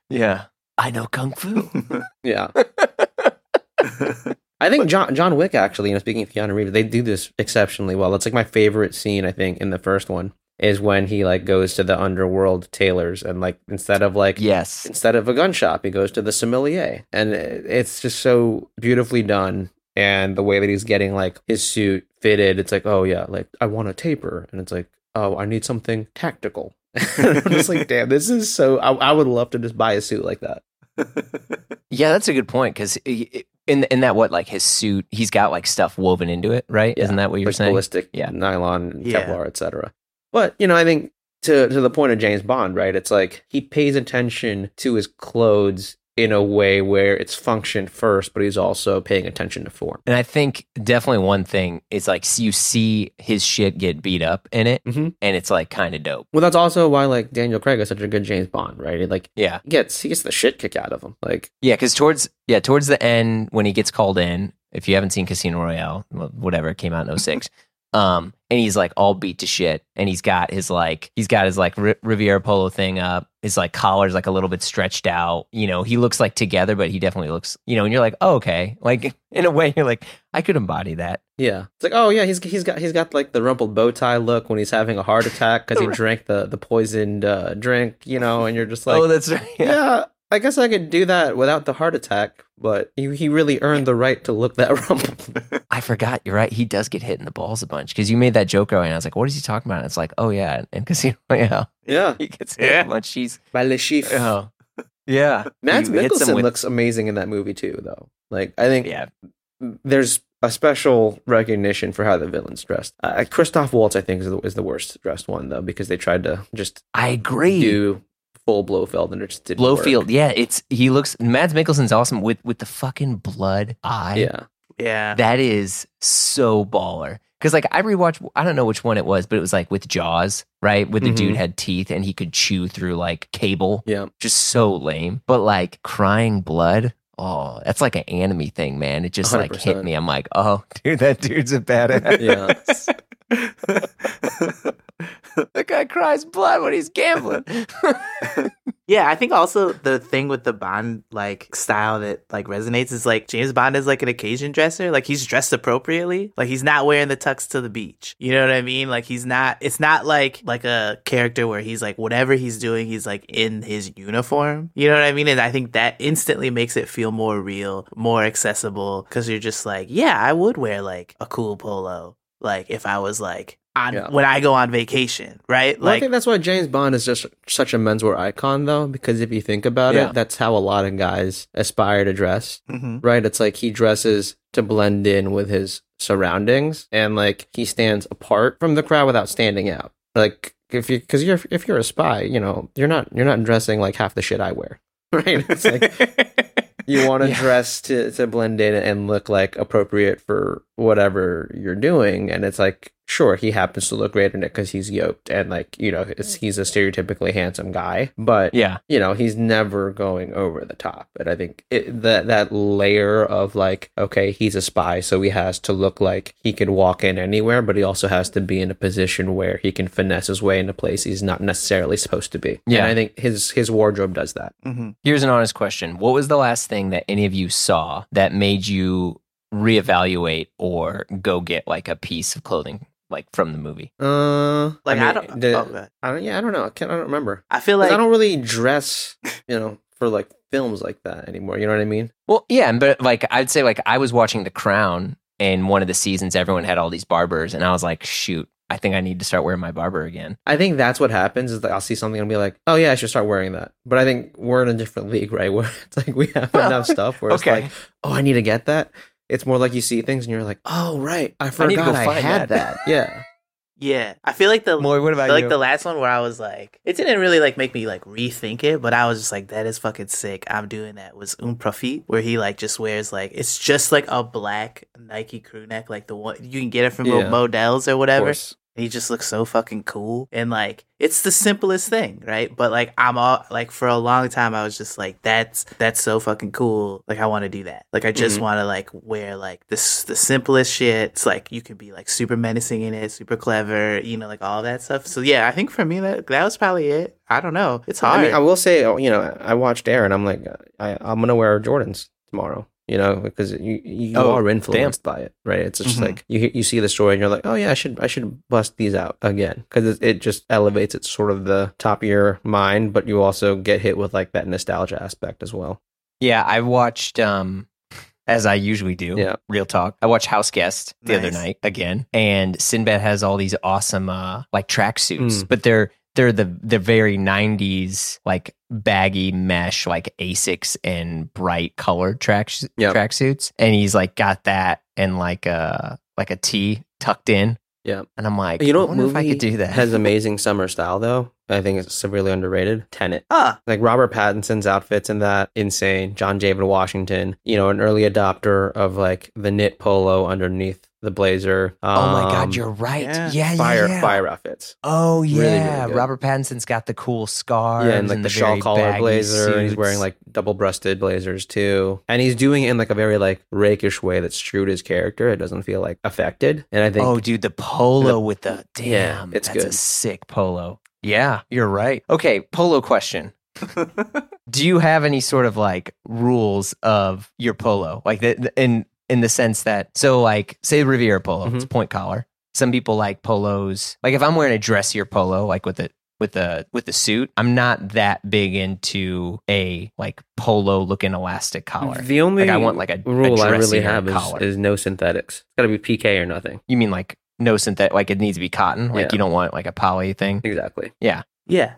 Yeah. I know kung fu. yeah. I think John John Wick actually, you know, speaking of Keanu Reeves, they do this exceptionally well. It's like my favorite scene, I think, in the first one is when he like goes to the underworld tailors and like instead of like yes. instead of a gun shop, he goes to the sommelier, and it's just so beautifully done. And the way that he's getting like his suit fitted, it's like, oh yeah, like I want a taper, and it's like, oh, I need something tactical. I'm just like, damn, this is so. I, I would love to just buy a suit like that. Yeah, that's a good point because in in that what like his suit, he's got like stuff woven into it, right? Yeah, Isn't that what you're like saying? ballistic Yeah. nylon, Yeah. Kevlar, etc. But you know, I think to to the point of James Bond, right? It's like he pays attention to his clothes in a way where it's function first, but he's also paying attention to form. And I think definitely one thing is like you see his shit get beat up in it, Mhm. and it's like kind of dope. Well, that's also why like Daniel Craig is such a good James Bond, right? He, like Yeah, he gets he gets the shit kicked out of him. Like yeah, because towards yeah towards the end when he gets called in, if you haven't seen Casino Royale, whatever it came out in 06, um, and he's like all beat to shit, and he's got his like he's got his like R- Riviera Polo thing up, his like collar's like a little bit stretched out. You know, he looks like together, but he definitely looks, you know, and you're like, oh, okay, like in a way, you're like, I could embody that. yeah, it's like oh yeah, he's he's got he's got like the rumpled bow tie look when he's having a heart attack because he drank the the poisoned uh, drink, you know, and you're just like oh, that's right. yeah. I guess I could do that without the heart attack, but he, he really earned the right to look that rumpled. I forgot. You're right. He does get hit in the balls a bunch because you made that joke earlier, and I was like, "What is he talking about?" And it's like, "Oh yeah, and Casino Royale, yeah, he gets hit Yeah. a bunch." He's by Le Chiffre. oh yeah. Mads He hits him Mikkelsen with- looks amazing in that movie too, though. Like I think yeah. there's a special recognition for how the villain's dressed. Uh, Christoph Waltz, I think, is the, is the worst dressed one though, because they tried to just I agree. do full Blofeld and it just didn't Blowfield, work. yeah, it's he looks. Mads Mikkelsen's awesome with with the fucking blood eye. Yeah, Yeah. that is so baller. Because like I rewatched, I don't know which one it was, but it was like with Jaws, right? With the Mhm. dude had teeth and he could chew through like cable. yeah. just so lame. But like crying blood, oh, that's like an anime thing, man. It just like hit me. I'm like, oh, dude, that dude's a badass. Yeah. the guy cries blood when he's gambling. Yeah, I think also the thing with the Bond like style that like resonates is like James Bond is like an occasion dresser. Like he's dressed appropriately. Like he's not wearing the tux to the beach. You know what I mean? Like he's not it's not like like a character where he's like whatever he's doing, he's like in his uniform. You know what I mean? And I think that instantly makes it feel more real, more accessible cuz you're just like, yeah, I would wear like a cool polo like if I was like on Yeah. when I go on vacation, right? Well, I think that's why James Bond is just such a menswear icon, though, because if you think about Yeah. it, that's how a lot of guys aspire to dress. Mhm. right? It's like he dresses to blend in with his surroundings, and like he stands apart from the crowd without standing out. Like if you, because you're if you're a spy, you know, you're not you're not dressing like half the shit I wear, right? It's like you want to Yeah. dress to to blend in and look like appropriate for whatever you're doing, and it's like sure he happens to look great in it because he's yoked and like you know it's, he's a stereotypically handsome guy, but Yeah. you know he's never going over the top and i think it, that that layer of like okay he's a spy so he has to look like he can walk in anywhere but he also has to be in a position where he can finesse his way into place he's not necessarily supposed to be Yeah. and i think his his wardrobe does that hmm Here's an honest question. What was the last thing that any of you saw that made you reevaluate or go get like a piece of clothing like from the movie? uh Like I, mean, don't. the- oh, I don't yeah i don't know i can't i don't remember I feel like i don't really dress you know for like films like that anymore you know what i mean Well, yeah, but like I'd say like I was watching The Crown and one of the seasons everyone had all these Barbours and I was like, shoot, I think I need to start wearing my Barbour again. I think that's what happens is that I'll see something and be like, oh yeah, I should start wearing that. But I think we're in a different league, right? Where it's like we have Well, enough stuff where it's okay. like, oh, I need to get that. It's more like you see things and you're like, oh right, I I forgot need to go I, find had that. that. Yeah, yeah. I feel like the Moy, what about like you? the last one where I was like, it didn't really like make me like rethink it, but I was just like, that is fucking sick. I'm doing that. Was Un Prophète where he like just wears like it's just like a black Nike crew neck, like the one you can get it from Yeah. models or whatever. Course. He just looks so fucking cool. And like it's the simplest thing, right? But like I'm all like for a long time I was just like that's that's so fucking cool. Like I want to do that. Like I just Mhm. want to like wear like this the simplest shit. It's like you can be like super menacing in it, super clever, you know, like all that stuff. So yeah, I think for me that that was probably it. I don't know. It's hard. I mean, I will say, you know, I watched Air and I'm like, I, I'm gonna wear Jordans tomorrow. You know, because you you Oh, are influenced by it, right? It's just Mhm. like you you see the story and you're like, oh yeah, I should I should bust these out again because it, it just elevates it sort of the top of your mind, but you also get hit with like that nostalgia aspect as well. Yeah, I watched um as I usually do. Yeah. Real talk. I watched House Guest the other night again. And Sinbad has all these awesome uh like tracksuits, Mm. but they're they're the the very 90s like baggy mesh like Asics and bright colored track Yep. tracksuits. And he's like got that and like a like a tee tucked in. yeah And I'm like, You know I what wonder if I could do that. has amazing summer style though? I think it's severely underrated. Tenet. huh. Like Robert Pattinson's outfits in that insane. John David Washington, you know, an early adopter of like the knit polo underneath the blazer. oh my Um, god, you're right. yeah. Yeah, yeah. fire yeah. fire outfits. Oh Really, really yeah, good. Robert Pattinson's got the cool scarves yeah, and like the, shawl very collar baggy blazer, and he's wearing like double breasted blazers too. And he's doing it in like a very like rakish way that's true to his character. It doesn't feel like affected. And I think oh, dude, the polo the- with the damn, Yeah, it's that's a sick polo. Yeah, you're right. Okay, polo question. Do you have any sort of like rules of your polo, like the, in in the sense that so like say Riviera polo, Mm-hmm. it's point collar. Some people like polos. Like if I'm wearing a dressier polo, like with it with the with the suit, I'm not that big into a like polo looking elastic collar. the only Like I want like a a rule I really have is, is no synthetics. It's got to be piqué or nothing. You mean like no synthetic? Like it needs to be cotton. Like Yeah. you don't want like a poly thing. Exactly. Yeah.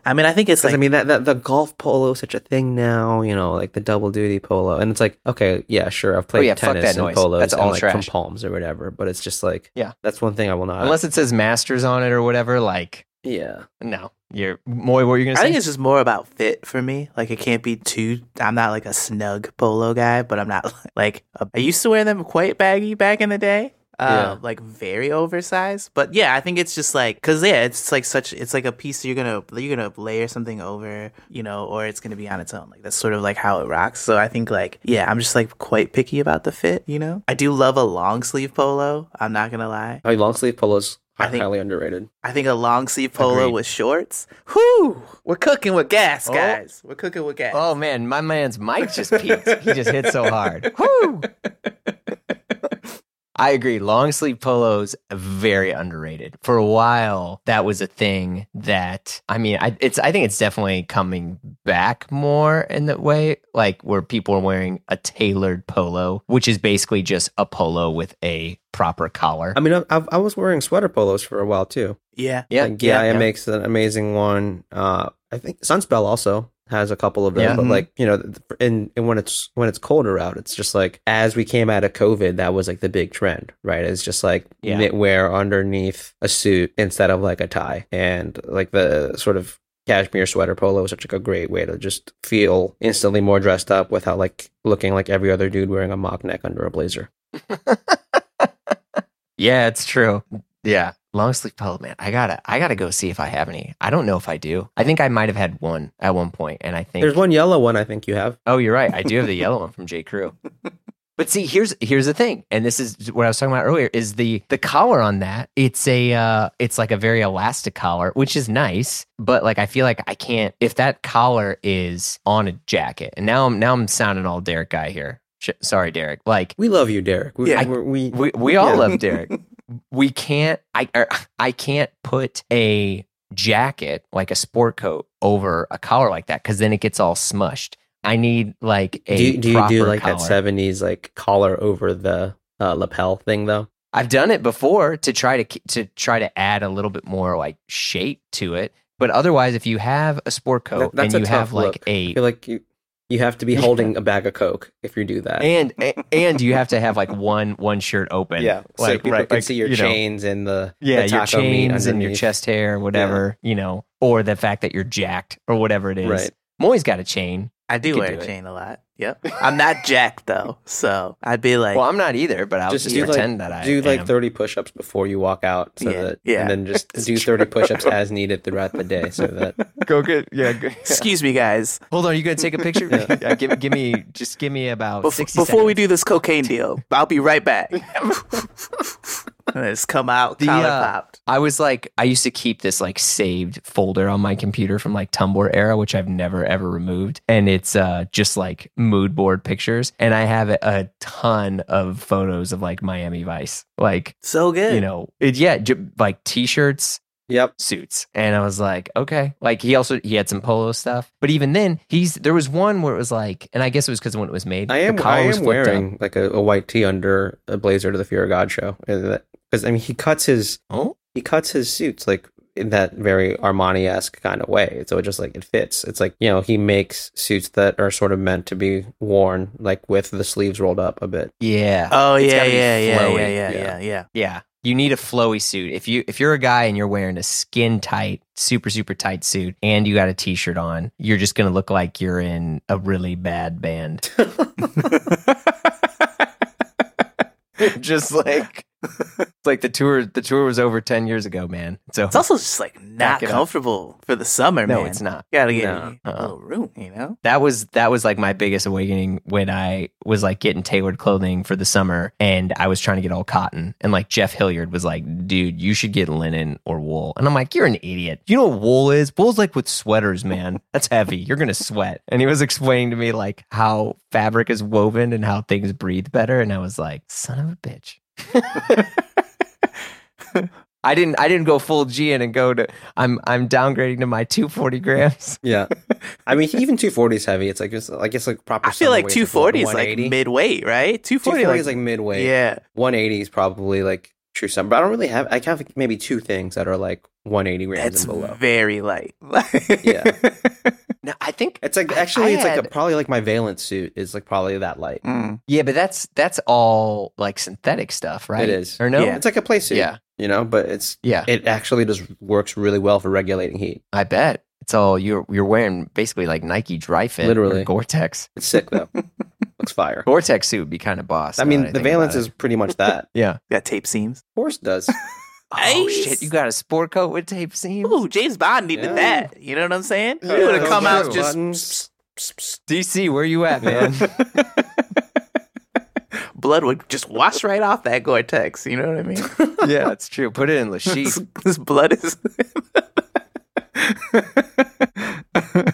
I mean I think it's like I mean that, that the golf polo is such a thing now, you know, like the double duty polo, and it's like okay, yeah, sure, I've played Oh, yeah, fuck tennis that and noise. polos That's and all like trash. from palms or whatever, but it's just like Yeah. that's one thing I will not. Unless it says masters on it or whatever. Like yeah, no, you're more What were you gonna Say? I say? think it's just more about fit for me. Like it can't be too. I'm not like a snug polo guy, but I'm not like I used to wear them quite baggy back in the day. Uh, Yeah. like very oversized. But yeah, I think it's just like because yeah, it's like such. It's like a piece you're gonna you're gonna layer something over, you know, or it's gonna be on its own. Like that's sort of like how it rocks. So I think like yeah, I'm just like quite picky about the fit. You know, I do love a long sleeve polo. I'm not gonna lie. I mean, long sleeve polos I are think- highly underrated. I think a long sleeve polo Agreed. with shorts. Whoo! We're cooking with gas, Oh. guys. We're cooking with gas. Oh man, my man's mic just peaked. he just hit so hard. Woo! I agree. Long sleeve polos very underrated. For a while, that was a thing that I mean, I, it's I think it's definitely coming back more in that way, like where people are wearing a tailored polo, which is basically just a polo with a proper collar. I mean, I, I, I was wearing sweater polos for a while too. Yeah. yeah, like, yeah, yeah. it makes an amazing one. Uh, I think Sunspel also has a couple of them, Yeah. but Mhm. like you know, and, and when it's when it's colder out, it's just like as we came out of COVID, that was like the big trend, right? It's just like Yeah. knitwear underneath a suit instead of like a tie, and like the sort of cashmere sweater polo is such like a great way to just feel instantly more dressed up without like looking like every other dude wearing a mock neck under a blazer. Yeah, it's true. Yeah, long sleeve polo, man. I gotta, I gotta go see if I have any. I don't know if I do. I think I might have had one at one point, and I think There's one yellow one I think you have. Oh, you're right. I do have the yellow one from J. Crew. But see, here's here's the thing, and this is what I was talking about earlier. Is the the collar on that? It's a uh, it's like a very elastic collar, which is nice. But like, I feel like I can't if that collar is on a jacket. And now I'm now I'm sounding all Derek guy here. Sorry, Derek. Like We love you, Derek. We, Yeah. we're- we, we we all Yeah. love Derek. We can't. I er, I can't put a jacket like a sport coat over a collar like that because then it gets all smushed. I need like a do, do you do like collar. that 70s like collar over the uh, lapel thing though? I've done it before to try to to try to add a little bit more like shape to it. But otherwise, if you have a sport coat That- that's and you have like look. A feel like you you have to be holding a bag of coke if you do that. and and you have to have like one one shirt open. yeah, so like people right, can like, see your you know, chains and the yeah, the your taco meat chains and your chest hair, whatever you know, or the fact that you're jacked or whatever it is. Right. Moy's got a chain. I do could wear do a it. chain a lot. Yep. I'm not Jack though, so I'd be like, Well, I'm not either, but I'll Just just, do pretend like that I do like am. 30 push-ups before you walk out, so Yeah, that yeah. and then just do 30 push-ups as needed throughout the day, so that go get yeah. Go, excuse me, guys. Hold on, are you gonna take a picture? Yeah. yeah, give, give me just give me about Bef- sixty before we do this cocaine deal, I'll be right back. and it's come out, The, collar uh, popped. I was like, I used to keep this like saved folder on my computer from like Tumblr era, which I've never ever removed, and it's uh just like mood board pictures, and I have a, ton of photos of like Miami Vice, like So good. you know, it, yeah, j- like t-shirts, Yep. suits, and I was like, okay, like he also he had some polo stuff, but even then, he's there was one where it was like, and I guess it was because when it was made, I am the I am flipped up. wearing like a, a white tee under a blazer to the Fear of God show. Because I mean he cuts his Oh, he cuts his suits like in that very Armani esque kind of way. So it just like it fits. It's like, you know, he makes suits that are sort of meant to be worn like with the sleeves rolled up a bit. yeah. oh yeah, yeah, yeah, yeah, yeah, Yeah. yeah, yeah. Yeah. You need a flowy suit. If you if you're a guy and you're wearing a skin tight, super super tight suit and you got a t-shirt on, you're just going to look like you're in a really bad band. just like it's like the tour the tour was over 10 years ago, man. So It's also just like not it up. comfortable for the summer, no, man. it's not. You gotta get No. a Uh-uh. little room, you know. That was that was like my biggest awakening when I was like getting tailored clothing for the summer and I was trying to get all cotton and like Jeff Hilliard was like, "Dude, you should get linen or wool." And I'm like, "You're an idiot. You know what wool is? Wool's like with sweaters, man. That's heavy. You're to sweat." And he was explaining to me like how fabric is woven and how things breathe better and I was like, "Son of a bitch." I didn't I didn't go full Jian and go to I'm I'm downgrading to my 240 grams. Yeah. I mean even two forty is heavy. It's like it's like it's like proper I feel summer like weight, two forty is like 180. midweight, right? Two Two forty forty like, is like midweight. yeah. One eighty is probably like true summer. But I don't really have I have maybe two things that are like one eighty grams That's and below. very light. Yeah. No, I think It's like actually I it's like a, probably like my Veilance suit is like probably that light. Mm. Yeah, but that's that's all like synthetic stuff, right? It is. Or no? Yeah. It's like a play suit. Yeah. You know, but it's Yeah, it actually just works really well for regulating heat. I bet. It's all you're you're wearing basically like Nike Dri-FIT, Literally. or Gore-Tex. It's sick though. Looks fire. Gore-Tex suit would be kind of boss. I now mean, that the think Veilance about is it. pretty much that. yeah. Got tape seams. Of course, it does. Oh Nice. shit! You got a sport coat with tape seams. Ooh, James Bond needed Yeah. that. You know what I'm saying? Yeah, it would have come out just Buttons. DC, where you at, man? blood would just wash right off that Gore-Tex. You know what I mean? yeah, that's true. Put it in this, Le Chiffre. this blood is.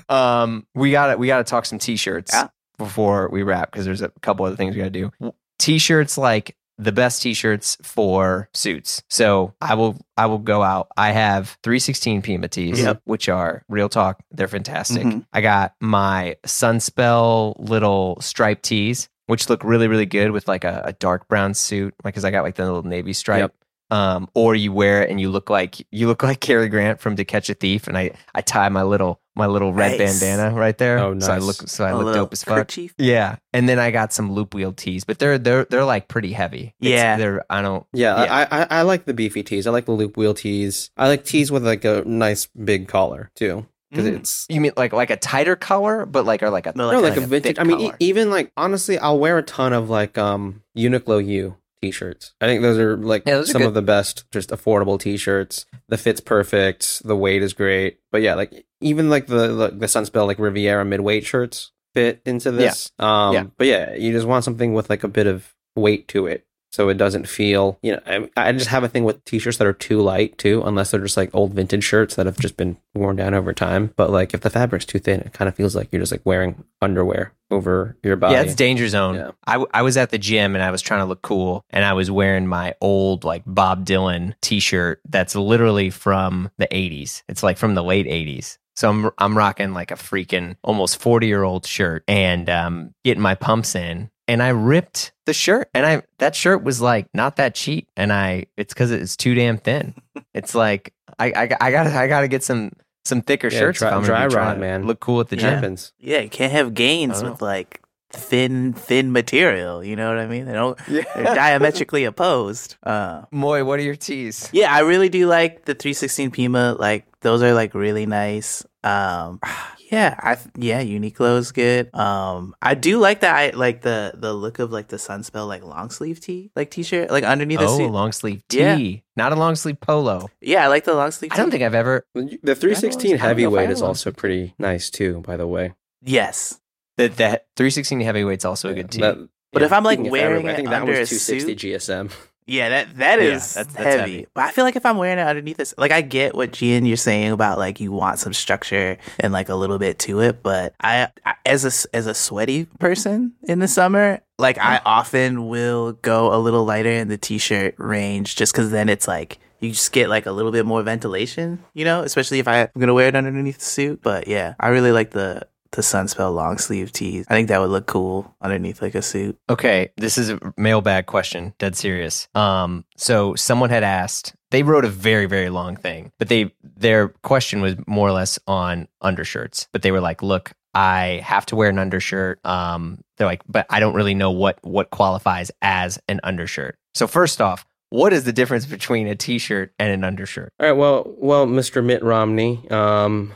um, we got to We got to talk some t-shirts Yeah. Before we wrap because there's a couple other things we got to do. T-shirts like the best t-shirts for suits. So I will I will go out. I have 316 Pima tees, Yep. which are real talk. They're fantastic. Mhm. I got my Sunspel little stripe tees, which look really really good with like a, a dark brown suit, like because I got like the little navy stripe. Yep. Um, or you wear it and you look like you look like Cary Grant from To Catch a Thief, and I I tie my little my little red Nice. bandana right there. Oh, nice. So I look so I A look dope as fuck. kerchief. Yeah, and then I got some loop wheel tees, but they're they're they're like pretty heavy. It's- Yeah. they're I don't. Yeah, Yeah. I, I I like the beefy tees. I like the loop wheel tees. I like tees with like a nice big collar too. because Mm. it's You mean like like a tighter color, but like or like a No, no, like kind a vintage. I mean, e- even like honestly, I'll wear a ton of like um Uniqlo U t-shirts. I think those are like Yeah, those some good. of the best, just affordable t-shirts. The fit's perfect. The weight is great. But yeah, like even like the the, the Sunspel like Riviera midweight shirts fit into this. Um, Yeah. but yeah, you just want something with like a bit of weight to it. So it doesn't feel, you know, I, I just have a thing with t-shirts that are too light too, unless they're just like old vintage shirts that have just been worn down over time. But like if the fabric's too thin, it kind of feels like you're just like wearing underwear over your body. Yeah, it's danger zone. Yeah. I, I was at the gym and I was trying to look cool and I was wearing my old like Bob Dylan t-shirt that's literally from the 80s. It's like from the late 80s. So I'm I'm rocking like a freaking almost 40-year-old shirt and um getting my pumps in and I ripped the shirt and I that shirt was like not that cheap and I it's cuz it's too damn thin. it's like I I, I got to I got to get some some thicker Yeah, shirts dry- if I'm dry gonna be rot, man. look cool at the It gym. Yeah, you can't have gains with like thin, thin material. You know what I mean? They don't. yeah. They're diametrically opposed. Uh, Moy, what are your tees? yeah, I really do like the 316 Pima. Like those are like really nice. Um, yeah, I yeah, Uniqlo is good. Um, I do like that. I like the the look of like the Sunspel like long sleeve tee, like t shirt, like underneath the Oh, suit. long sleeve tee, Yeah. not a long sleeve polo. yeah, I like the long sleeve. I don't think I've ever The 316 I don't know if I heavyweight is also pretty nice too, by the way. Yes, that that 316 heavyweight's also a good tee. That- But if I'm, like, speaking of wearing fabric, I it think that under was a 260 suit- GSM. Yeah, that that Yeah, that's- that's heavy. heavy. But I feel like if I'm wearing it underneath this, like I get what Jian you're saying about like you want some structure and like a little bit to it, but I, I as a as a sweaty person in the summer, like I mm. often will go a little lighter in the t-shirt range just because then it's like you just get like a little bit more ventilation, you know, especially if I'm gonna wear it underneath the suit. But yeah, I really like the the Sunspel long sleeve tees. I think that would look cool underneath like a suit. Okay, this is a mailbag question, dead serious. Um, so someone had asked, they wrote a very very long thing, but they their question was more or less on undershirts. But they were like, "Look, I have to wear an undershirt." Um, they're like, "But I don't really know what what qualifies as an undershirt." So first off, what is the difference between a t-shirt and an undershirt? All right, well, well, Mr. Mitt Romney, um,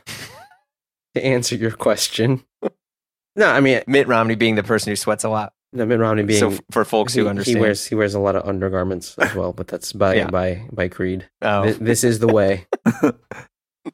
to answer your question, no, I mean, Mitt Romney being the person who sweats a lot. no, Mitt Romney being so for folks he, who he wears he wears a lot of undergarments as well, but that's by Yeah. by by creed. oh, This, this is the way.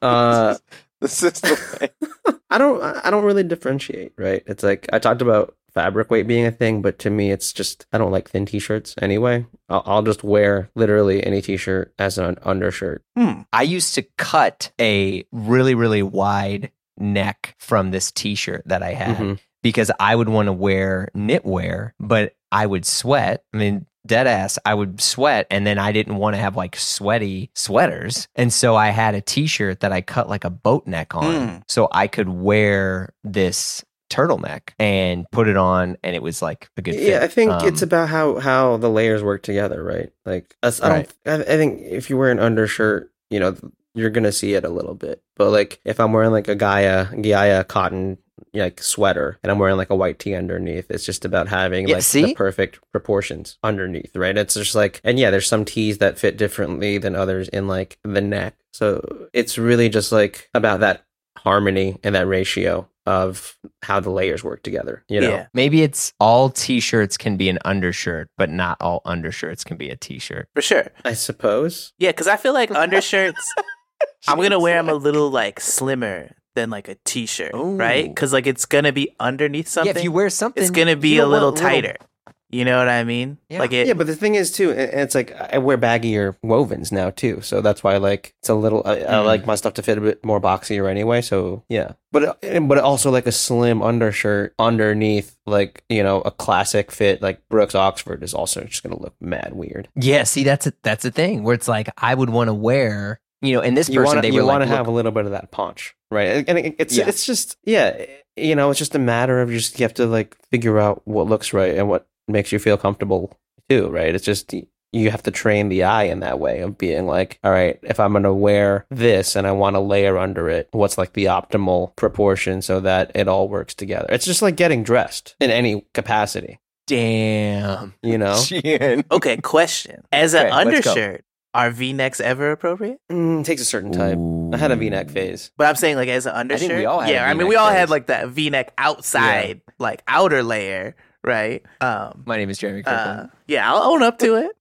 Uh, this is the way. I don't I don't really differentiate, right? It's like I talked about fabric weight being a thing, but to me it's just I don't like thin t-shirts anyway. I'll, I'll just wear literally any t-shirt as an undershirt. Hmm. I used to cut a really, really wide neck from this t shirt that I had Mhm. because I would want to wear knitwear, but I would sweat. I mean, dead ass, I would sweat, and then I didn't want to have like sweaty sweaters. And so I had a t shirt that I cut like a boat neck on Mm. so I could wear this turtleneck and put it on, and it was like a good fit. Yeah, I think Um, it's about how how the layers work together, right? Like I don't. I, I think if you wear an undershirt, you know, you're gonna see it a little bit. But like if I'm wearing like a Gaia Gaia cotton like sweater and I'm wearing like a white tee underneath, it's just about having Yeah, like see? the perfect proportions underneath, right? It's just like and yeah, there's some tees that fit differently than others in like the neck. So it's really just like about that harmony and that ratio of how the layers work together. You know. Yeah. Maybe it's all t-shirts can be an undershirt, but not all undershirts can be a t-shirt. For sure. I suppose. Yeah, because I feel like undershirts, I'm going to wear them a little like slimmer than like a t shirt, right? Because like it's going to be underneath something. Yeah, if you wear something, it's going to be a little want little- tighter. You know what I mean? Yeah. Like it. Yeah, but the thing is too, it- it's like I wear baggier wovens now too, so that's why like it's a little. I, I Mm. like my stuff to fit a bit more boxier anyway. So yeah, but but also like a slim undershirt underneath, like you know, a classic fit like Brooks Oxford is also just gonna look mad weird. Yeah, see, that's a, that's a thing where it's like I would want to wear, you know, and this You person want they to were you want like, to have a little bit of that punch, right? And it- it's Yeah. it's just yeah, you know, it's just a matter of just you have to like figure out what looks right and what makes you feel comfortable too, right? It's just you have to train the eye in that way of being like, all right, if I'm going to wear this and I want to layer under it, what's like the optimal proportion so that it all works together? It's just like getting dressed in any capacity, damn, you know? Okay, question. As an undershirt, Are V-necks ever appropriate? Mm, takes a certain type. I had a V-neck phase. But I'm saying like as an undershirt. think we all had yeah, I mean we all phase. had like that V-neck outside, like outer layer, right? Um, My name is Jeremy Kirkland. uh, yeah, I'll own up to it.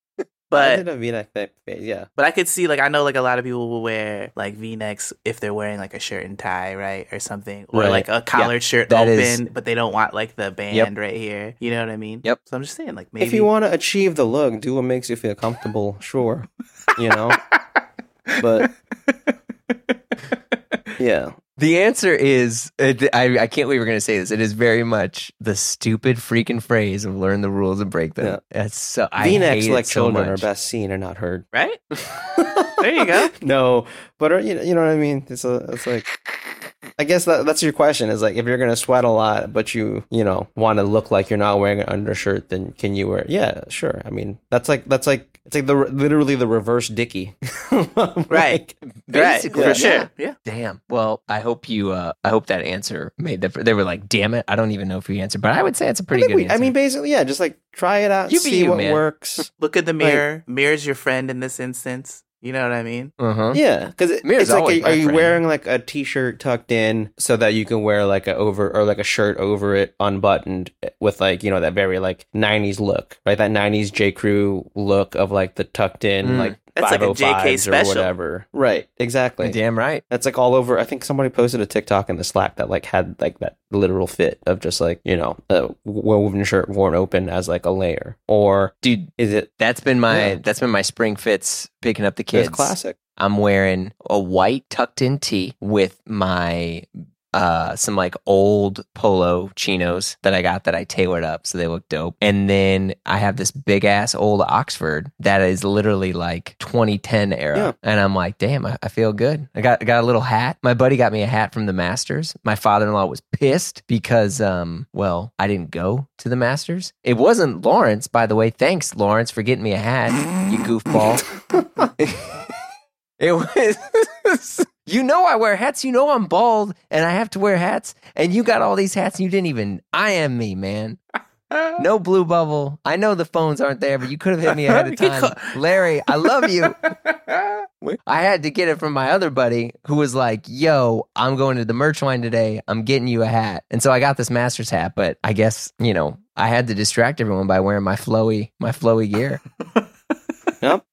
I But did a V-neck phase. Yeah. but I could see like I know like a lot of people will wear like V-necks if they're wearing like a shirt and tie, right, or something, or Right. like a collared shirt that open, is- but they don't want like the band right here. You know what I mean? Yep. So I'm just saying like maybe If you want to achieve the look, do what makes you feel comfortable. Sure. You know. but yeah. The answer is uh, I, I can't believe we're going to say this. It is very much the stupid freaking phrase of learn the rules and break them. Yeah. That's so I V-necks hate like it so children are best seen and not heard. right? there you go. no, but uh, you know, you know what I mean. It's a, it's like, I guess that that's your question. Is like if you're gonna sweat a lot, but you you know want to look like you're not wearing an undershirt, then can you wear? Yeah, sure. I mean, that's like that's like it's like the literally the reverse dicky. Right. Basically, right. For yeah. sure. Yeah. Damn. Well, I hope you. Uh, I hope that answer made the. They were like, "Damn it!" I don't even know if you answered, but I would say it's a pretty think good we- answer. I mean, basically, yeah. Just like try it out, You be see you, what man. works. Look at the mirror. Mirror's your friend in this instance. You know what I mean? uh huh. Yeah, because it, it's like, always are, you wearing like a t-shirt tucked in so that you can wear like a over or like a shirt over it, unbuttoned, with like you know that very like '90s look, right? That '90s J. Crew look of like the tucked in Mm. like That's like a JK 505s or special. whatever. Right, exactly. Damn right. That's like all over. I think somebody posted a TikTok in the Slack that like had like that literal fit of just like you know a woven shirt worn open as like a layer, or Dude, is it? that's been my Yeah. that's been my spring fits picking up the It's kids. classic. I'm wearing a white tucked in tee with my uh some like old polo chinos that I got that I tailored up so they look dope. And then I have this big ass old Oxford that is literally like 2010 era. Yeah. And I'm like, damn, I, I feel good. I got I got a little hat. My buddy got me a hat from the Masters. My father-in-law was pissed because um well, I didn't go to the Masters. It wasn't Lawrence, by the way. Thanks, Lawrence, for getting me a hat, you goofball. It was. you know I wear hats. You know I'm bald and I have to wear hats. And you got all these hats and you didn't even. I am me, man. No blue bubble. I know the phones aren't there, but you could have hit me ahead of time. Larry, I love you. I had to get it from my other buddy who was like, yo, I'm going to the merch line today. I'm getting you a hat. And so I got this master's hat, but I guess, you know, I had to distract everyone by wearing my flowy, my flowy gear. Yep.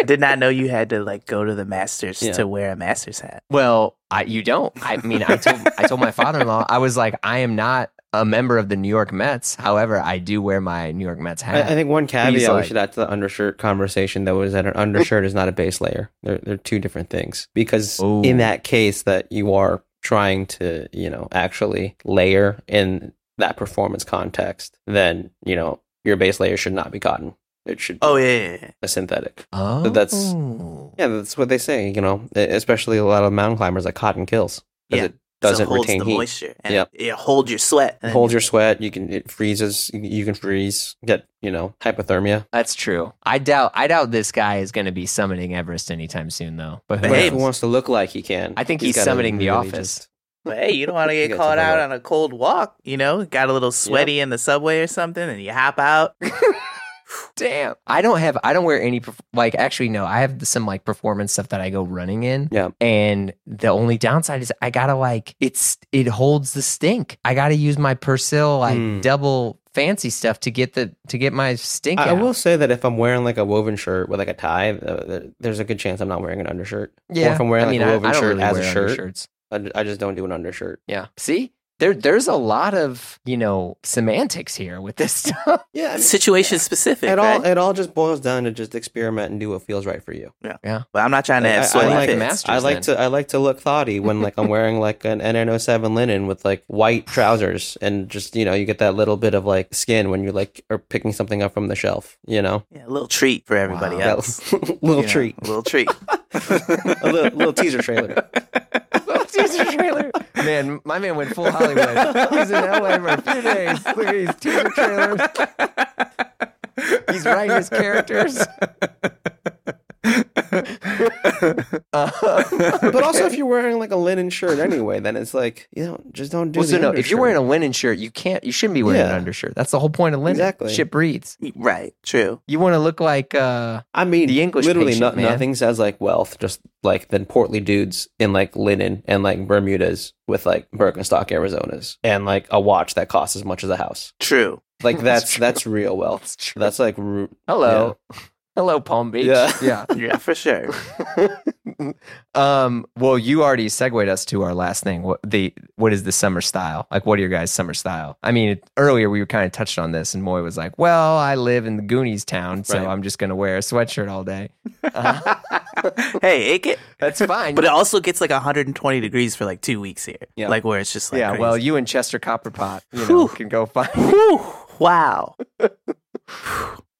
I did not know you had to like go to the Masters Yeah. to wear a Masters hat. Well, I you don't. I mean, I told I told my father-in-law I was like, I am not a member of the New York Mets. However, I do wear my New York Mets I, hat. I think one caveat like- we should add to the undershirt conversation though is that an undershirt is not a base layer. They're they're two different things. Because Ooh. in that case that you are trying to, you know, actually layer in that performance context, then, you know, your base layer should not be cotton. It should oh, be Oh yeah, yeah, yeah. a synthetic. oh, that's- Yeah, that's what they say, you know, especially a lot of mountain climbers like cotton kills. Because Yeah. it doesn't so it holds retain the heat. moisture and Yep. it, it holds your sweat. and Hold your sweat, you can it freezes you can freeze, get, you know, hypothermia. That's true. I doubt. I doubt this guy is going to be summiting Everest anytime soon, though. But who But But hey, if he knows? wants to look like he can. I think he's he's gotta summiting The really Office. just- But hey, you don't want to get gotta caught out on a cold walk, you know? Got a little sweaty in the subway or something, and you hop out. Damn. I don't have. I don't wear any. Like, actually, no. I have some like performance stuff that I go running in. Yeah. And the only downside is I gotta like it's it holds the stink. I gotta use my Persil like Hmm. double fancy stuff to get the to get my stink I, I out. will say that if I'm wearing like a woven shirt with like a tie, uh, there's a good chance I'm not wearing an undershirt. yeah. Or if I'm wearing I mean, like a I- woven I don't shirt really as a shirt, undershirts. I, I just don't do an undershirt. Yeah. See, there there's a lot of you know semantics here with this stuff. Yeah, I mean, Situation specific, it right? all it all just boils down to just experiment and do what feels right for you. Yeah, yeah. But I'm not trying to I, have I sweaty like. Masters I like then. to I like to look thoughty when like I'm wearing like an NN07 linen with like white trousers and just you know you get that little bit of like skin when you like are picking something up from the shelf. You know, Yeah, a little treat for everybody Wow. Else. little You know, treat, a little treat. a little, little teaser trailer. teaser trailer. Man, my man went full Hollywood. He's in LA for a few days. Look at these teaser trailers. He's writing his characters. But also, if you're wearing like a linen shirt anyway, then it's like you know, just don't do. well, so no, if you're wearing a linen shirt, you can't. You shouldn't be wearing an undershirt. That's the whole point of linen. Exactly. Shit breathes. Right. True. You want to look like. uh I mean, the English literally patient, no- man. nothing says like wealth, just like than portly dudes in like linen and like Bermudas with like Birkenstock Arizonas and like a watch that costs as much as a house. True. Like That's that's that's, real wealth. That's. That's like ru- Hello. Hello, Palm Beach. Yeah. yeah. Yeah, for sure. um. Well, you already segued us to our last thing. What the what is the summer style? Like, what are your guys' summer style? I mean, earlier we were kind of touched on this, and Moy was like, "Well, I live in the Goonies town, so Right. I'm just going to wear a sweatshirt all day." Uh, hey, it get, that's fine. but it also gets like 120 degrees for like two weeks here. Yeah. Like where it's just like yeah. crazy. Well, you and Chester Copperpot, you know, can go find. Whew, wow.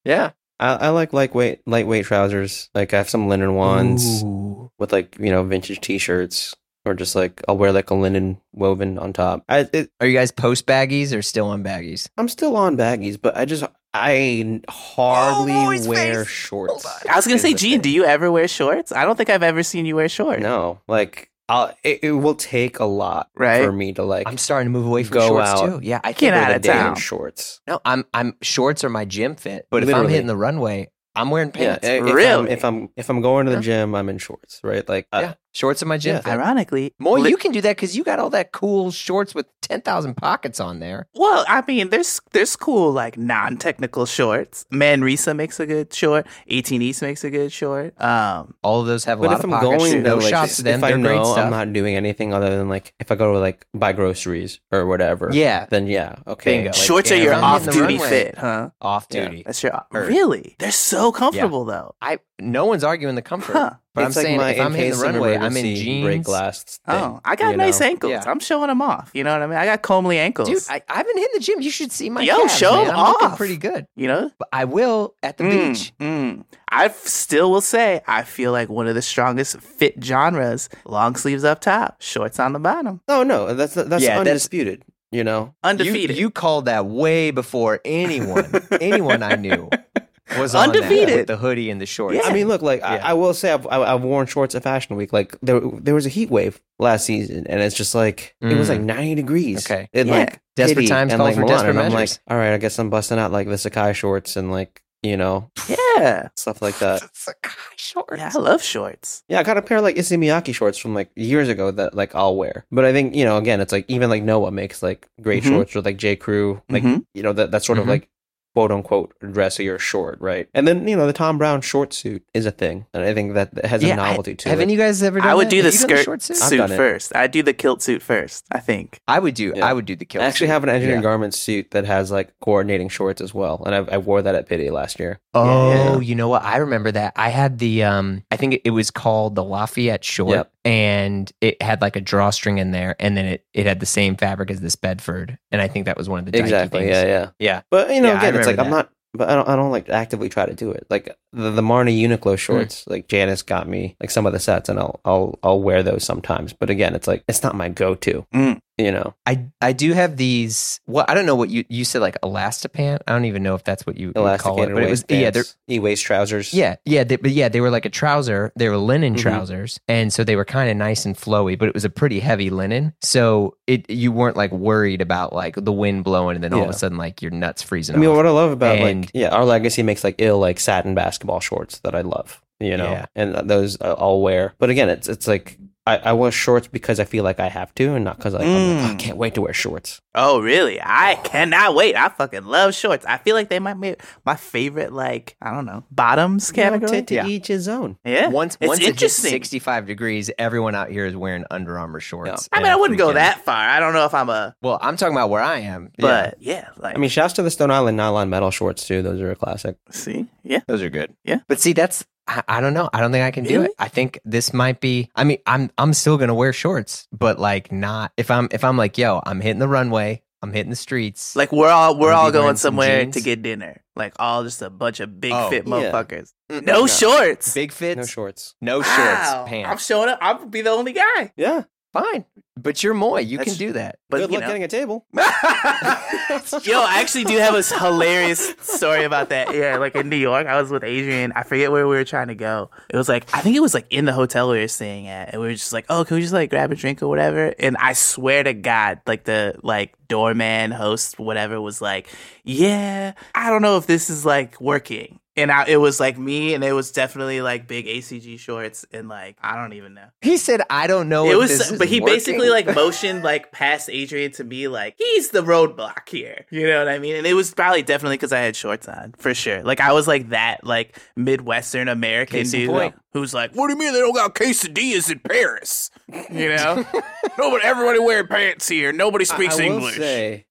yeah. I, I like lightweight lightweight trousers. Like I have some linen ones Ooh. with like you know vintage T-shirts, or just like I'll wear like a linen woven on top. I it, Are you guys post baggies or still on baggies? I'm still on baggies, but I just I hardly Oh, wear face. shorts. I was gonna say, Jian, do you ever wear shorts? I don't think I've ever seen you wear shorts. No, like I'll, it, it will take a lot Right. for me to like I'm starting to move away from Go shorts out. too. Yeah, I can't out go to of day in shorts. No, I'm I'm shorts are my gym fit, but if I'm hitting the runway, I'm wearing Yeah, pants. i- if I'm, Really? if I'm if I'm going to the Yeah. gym, I'm in shorts, right? Like uh, yeah, shorts in my gym yeah. fit. Ironically, Moy, li- you can do that because you got all that cool shorts with ten thousand pockets on there. Well, I mean, there's there's cool like non-technical shorts. Manresa makes a good short. 18 East makes a good short. Um, All of those have a But lot if of I'm pockets. going no to like, shots to them. if I They're great know stuff. I'm not doing anything other than like if I go to like buy groceries or whatever, yeah, then yeah, okay. Bingo. like, shorts are your if I'm hitting the off-duty fit, huh? off Yeah. duty. That's your Heard. really. They're so comfortable though. I no one's arguing the comfort, Huh. But I'm like saying my if I'm in hitting the runway, I'm in emergency break jeans. glass. Thing, Oh, I got nice know? ankles. Yeah. I'm showing them off. You know what I mean? I got comely ankles. Dude, I, I've been hitting the gym. You should see my Yo, calves, show man. 'em I'm looking off. pretty good. you know? But I will at the Mm, beach. mm. I f- still will say I feel like one of the strongest fit genres: long sleeves up top, shorts on the bottom, Oh no, that's that's Yeah, that's- undisputed. You know, You, undefeated. you called that way before anyone, anyone I knew was on that Undefeated. with the hoodie and the shorts. Yeah. I mean, look, like Yeah. I, I will say, I've, I- I've worn shorts at Fashion Week. Like there, there was a heat wave last season, and it's just like it was Mm. like ninety degrees. Okay. in Yeah. like Desperate Pitti times and call like for Milan, desperate and I'm like, measures. all right, I guess I'm busting out like the Sacai shorts and like you know yeah, stuff like that. Sacai shorts. yeah, I love shorts. Yeah, I got a pair of like Issey Miyake shorts from like years ago that like I'll wear. But I think you know, again, it's like even like Noah makes like great Mhm. shorts with like J Crew, like Mhm. you know that that sort Mhm. of like quote unquote dressy or short, right? And then you know the Thom Browne short suit is a thing, and I think that that has a Yeah, I- novelty to Haven't it. you guys ever done I would that? do the Have you done skirt short suit? Suit first. I do the kilt suit first. I think. I would do. Yeah. I would do the kill. I actually suit. have an engineering Yeah. garment suit that has like coordinating shorts as well, and I, I wore that at Pitti last year. Oh, Yeah. you know what? I remember that. I had the um I think it was called the Lafayette short Yep. And it had like a drawstring in there and then it, it had the same fabric as this Bedford. And I think that was one of the Exactly, things. yeah, yeah. Yeah. But you know, Yeah, I again, it's like remember I'm that. not. But I don't. I don't like actively try to do it. Like the, the Marni Uniqlo shorts. Like Janus got me like some of the sets, and I'll I'll I'll wear those sometimes. But again, it's like it's not my go-to. Mm. You know. I I do have these well, I don't know what you you said like elastipant. I don't even know if that's what you, you call it. But it was yeah, they're e waist trousers. Yeah, yeah, they, but yeah, they were like a trouser. They were linen Mhm. trousers, and so they were kind of nice and flowy. But it was a pretty heavy linen, so it you weren't like worried about like the wind blowing, and then all of a sudden like your nuts freezing I mean, off. what I love about And- like yeah, our legacy makes like ill like satin basketball shorts that I love. You know, Yeah. and those I'll wear. But again, it's it's like. I, I wear shorts because I feel like I have to, and not because like, I'm like, "Oh, I Mm. can't wait to wear shorts. Oh, really? I cannot wait. I fucking love shorts. I feel like they might be my favorite, like, I don't know, bottoms You know, category. to, to Yeah. each his own. yeah. once it's once it hits sixty five degrees, everyone out here is wearing Under Armour shorts. I mean, I wouldn't go that far. I don't know if I'm a, Well, I'm talking about where I am, but yeah, like, I mean, shouts to the Stone Island nylon metal shorts too. Those are a classic. see, yeah. Those are good. Yeah. But see, that's I, I don't know. I don't think I can do Really? it. I think this might be I mean, I'm I'm still gonna wear shorts, but like not if I'm if I'm like, yo, I'm hitting the runway, I'm hitting the streets. Like we're all we're Wanna all going somewhere jeans? to get dinner. Like all just a bunch of big Oh, fit yeah. motherfuckers. No no. shorts. big fits, No shorts. no, shorts. shorts, Wow. I'm showing up. I'm gonna be the only guy. Yeah. Fine, but you're Moy. You That's- can do that. But Good you luck know. getting a table. Yo, I actually do have a hilarious story about that. Yeah, like in New York, I was with Adrian. I forget where we were trying to go. It was like I think it was like in the hotel we were staying at, and we were just like, "Oh, can we just like grab a drink or whatever?" And I swear to God, like the like doorman, host, whatever, was like, "Yeah, I don't know if this is like working." And I, it was like me, and it was definitely like big ACG shorts, and like I don't even know. He said, "I don't know." It if was, this is but he working." basically like motioned like past Adrian to me, like he's the roadblock here. You know what I mean? And it was probably definitely because I had shorts on, for sure. Like I was like that, like Midwestern American Case dude point. who's like, "What do you mean they don't got quesadillas in Paris?" You know, nobody, everybody wearing pants here. Nobody speaks I, I will English. say,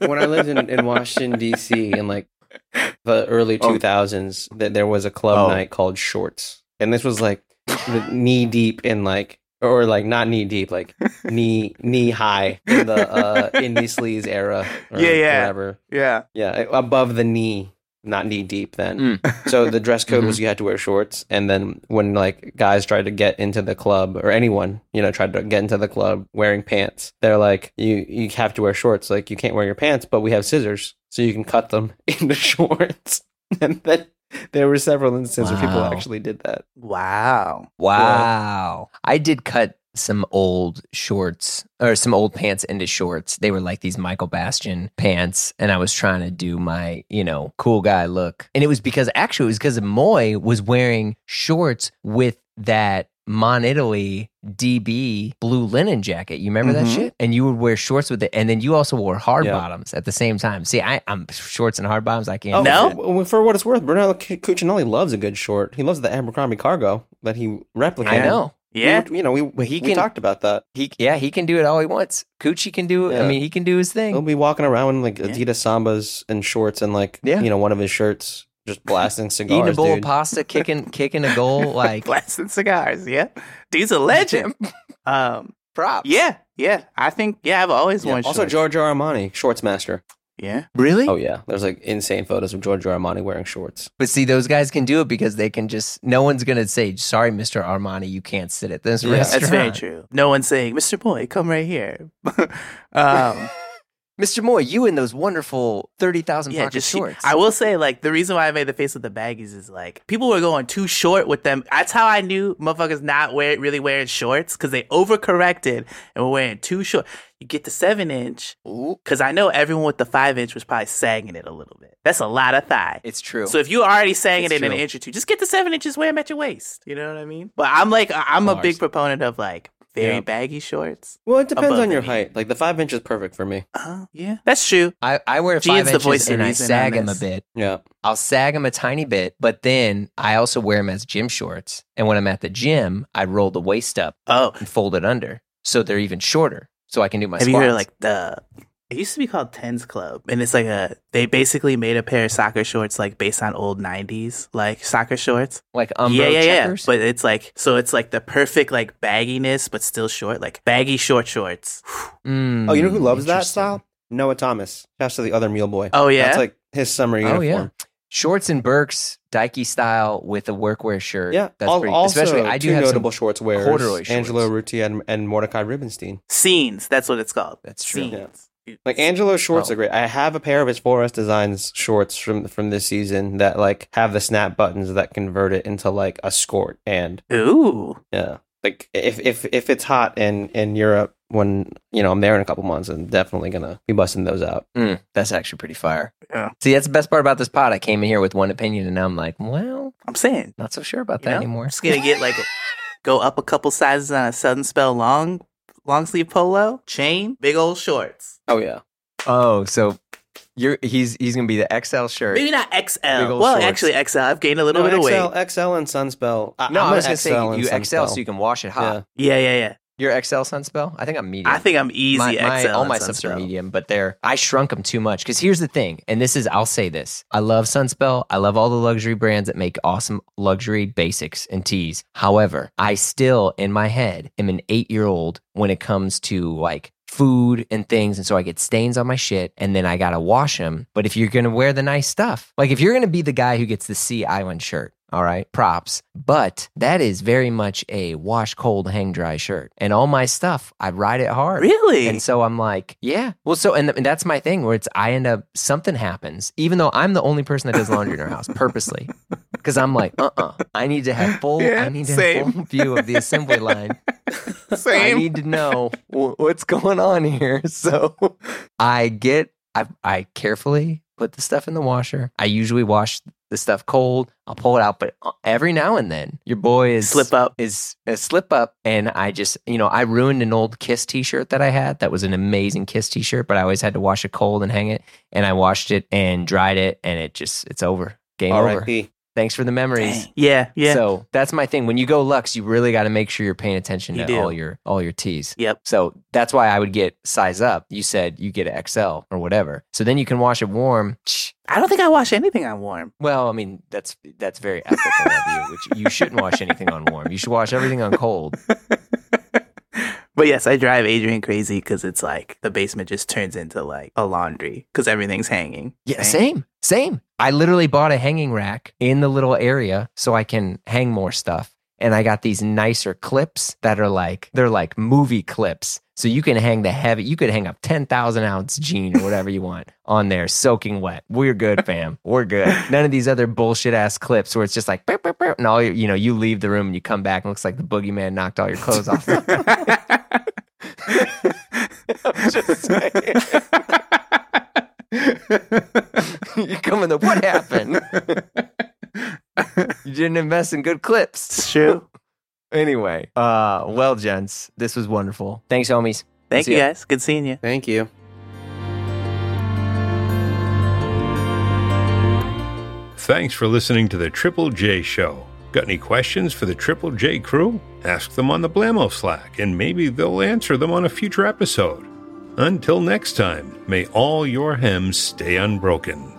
when I lived in, in Washington D.C. and like the early Oh. 2000s, that there was a club Oh. night called Shorts, and this was like the knee deep in like, or like not knee deep, like knee knee high in the uh, indie sleaze era. Or Yeah, yeah. Whatever. yeah, Yeah, above the knee, not knee deep. Then. Mm. So the dress code was you had to wear shorts, and then when like guys tried to get into the club or anyone you know tried to get into the club wearing pants, they're like you you have to wear shorts. Like you can't wear your pants, but we have scissors, so you can cut them into shorts. and then there were several instances where people actually did that. wow. Wow. I did cut some old shorts or some old pants into shorts. They were like these Michael Bastian pants. And I was trying to do my, you know, cool guy look. And it was because actually it was because Moy was wearing shorts with that Mon Italy DB blue linen jacket. You remember Mhm. that shit? And you would wear shorts with it. And then you also wore hard Yeah. bottoms at the same time. See, I, I'm shorts and hard bottoms. I can't. Oh, No? that. for, for what it's worth, Brunello Cu- Cucinelli loves a good short. He loves the Abercrombie cargo that he replicated. I know. Yeah, We- you know, we, But he we talked about that. He, yeah, he can do it all he wants. Coochie can do it. I mean, he can do his thing. He'll be walking around in like Yeah. Adidas Sambas and shorts and like Yeah. you know one of his shirts just blasting cigars. eating a bowl dude. of pasta, kicking kicking a goal, like blasting cigars. Yeah, dude's a legend. um, props. yeah, yeah. I think yeah, I've always Yeah. worn Also, shorts. Giorgio Armani, shorts master. Yeah. really? Oh yeah, there's like insane photos of Giorgio Armani wearing shorts. But see, those guys can do it because they can just. No one's gonna say, "Sorry, Mister Armani, you can't sit at this Yeah. restaurant." That's very true. No one's saying, Mr. Boy, come right here. um, Mister Moy, you in those wonderful thirty thousand yeah, pocket just shorts. I will say, like, the reason why I made the face with the baggies is like people were going too short with them. That's how I knew motherfuckers not wear really wearing shorts because they overcorrected and were wearing too short. You get the seven inch because I know everyone with the five inch was probably sagging it a little bit. That's a lot of thigh. it's true. So if you already sagging It's it an inch or two, just get the seven inches, wear them at your waist. You know what I mean? But I'm like, I'm a big proponent of like very Yeah. baggy shorts. Well, it depends on your knee. height. Like the five inch is perfect for me. Uh, yeah, that's true. I, I wear Jian's five the inches voice and I sag them a bit. Yeah. I'll sag them a tiny bit, but then I also wear them as gym shorts. And when I'm at the gym, I roll the waist up Oh, and fold it under, so they're even shorter, so I can do my. have you squats. heard of, like the? It used to be called Tens Club, and it's like a. They basically made a pair of soccer shorts like based on old '90s like soccer shorts. like Umbro yeah, yeah, checkers? yeah. But it's like so it's like the perfect like bagginess, but still short, like baggy short shorts. Mm, Oh, you know who loves that style? Noah Thomas. Shouts to the other meal boy. Oh yeah, That's like his summer Oh, uniform. yeah. Shorts and Birks, Dikey style with a workwear shirt. Yeah. that's Al- pretty. also, especially, I do two have notable some. shorts wearers: corduroy shorts. Angelo Rutti and, and Mordechai Rubinstein. scenes. That's what it's called. That's true. Scenes. Like Angelo's shorts Oh. are great. I have a pair of his Forest Designs shorts from from this season that like have the snap buttons that convert it into like a skirt. And Ooh. yeah, like if if if it's hot in in Europe when you know I'm there in a couple months, I'm definitely gonna be busting those out. Mm, that's actually pretty fire. Yeah. See, that's the best part about this pod. I came in here with one opinion, and now I'm like, well, I'm saying. not so sure about that know? anymore. I'm just gonna get like a, go up a couple sizes on a Sunspel long long sleeve polo, chain, big old shorts. Oh yeah, Oh, so you're he's he's gonna be the XL shirt. Maybe not Big XL. old Well, shorts. actually XL. I've gained a little no, bit of XL, weight. XL and Sunspel. I, no, I'm I was gonna say XL and you XL Sunspel. so you can wash it hot. Yeah. Yeah, yeah, yeah. You're XL Sunspel. I think I'm medium. I think I'm easy my, my- XL. all my stuffs are medium, but they're I shrunk them too much. Because here's the thing, and this is I'll say this: I love Sunspel. I love all the luxury brands that make awesome luxury basics and tees. However, I still in my head am an eight year old when it comes to like food and things and so I get stains on my shit and then I got to wash them but if you're going to wear the nice stuff like if you're going to be the guy who gets the Sea Island shirt All right, props. But that is very much a wash cold, hang dry shirt. And all my stuff, I ride it hard. Really? And so I'm like, yeah. Well, so and, th- and that's my thing where it's I end up something happens, even though I'm the only person that does laundry in our house purposely, because I'm like, uh, uh I need to have full, Yeah, I need to same. have full view of the assembly line. Same. I need to know wh- what's going on here. So I get, I, I carefully put the stuff in the washer. I usually wash the stuff cold. I'll pull it out, but uh, every now and then your boy is Slip up. is a slip up, and I just, you know, I ruined an old Kiss T-shirt that I had. That was an amazing Kiss T-shirt, but I always had to wash it cold and hang it. And I washed it and dried it, and it just, it's over. Game over. R.I.P. Thanks for the memories. Dang. Yeah, yeah. So that's my thing. When you go Lux, you really got to make sure you're paying attention You to do. all your all your T's. Yep. So that's why I would get size up. You said you get an XL or whatever. So then you can wash it warm. Shh. I don't think I wash anything on warm. Well, I mean that's that's very ethical of you. Which you shouldn't wash anything on warm. You should wash everything on cold. But yes, I drive Adrian crazy because it's like the basement just turns into like a laundry because everything's hanging. Yeah, Dang. same, same. I literally bought a hanging rack in the little area so I can hang more stuff. And I got these nicer clips that are like they're like movie clips. So you can hang the heavy. You could hang up ten thousand ounce jean or whatever you want on there, soaking wet. We're good, fam. We're good. None of these other bullshit ass clips where it's just like, burp, burp, burp, and all your, you know, you leave the room and you come back and it looks like the boogeyman knocked all your clothes off. I'm just saying. you come in the what happened? you didn't invest in good clips. It's true. Anyway, uh, well, gents, this was wonderful. Thanks, homies. Thank See you guys. Good seeing you. Thank you. Thanks for listening to the Triple J Show. Got any questions for the Triple J crew? Ask them on the Blamo Slack, and maybe they'll answer them on a future episode. Until next time, may all your hems stay unbroken.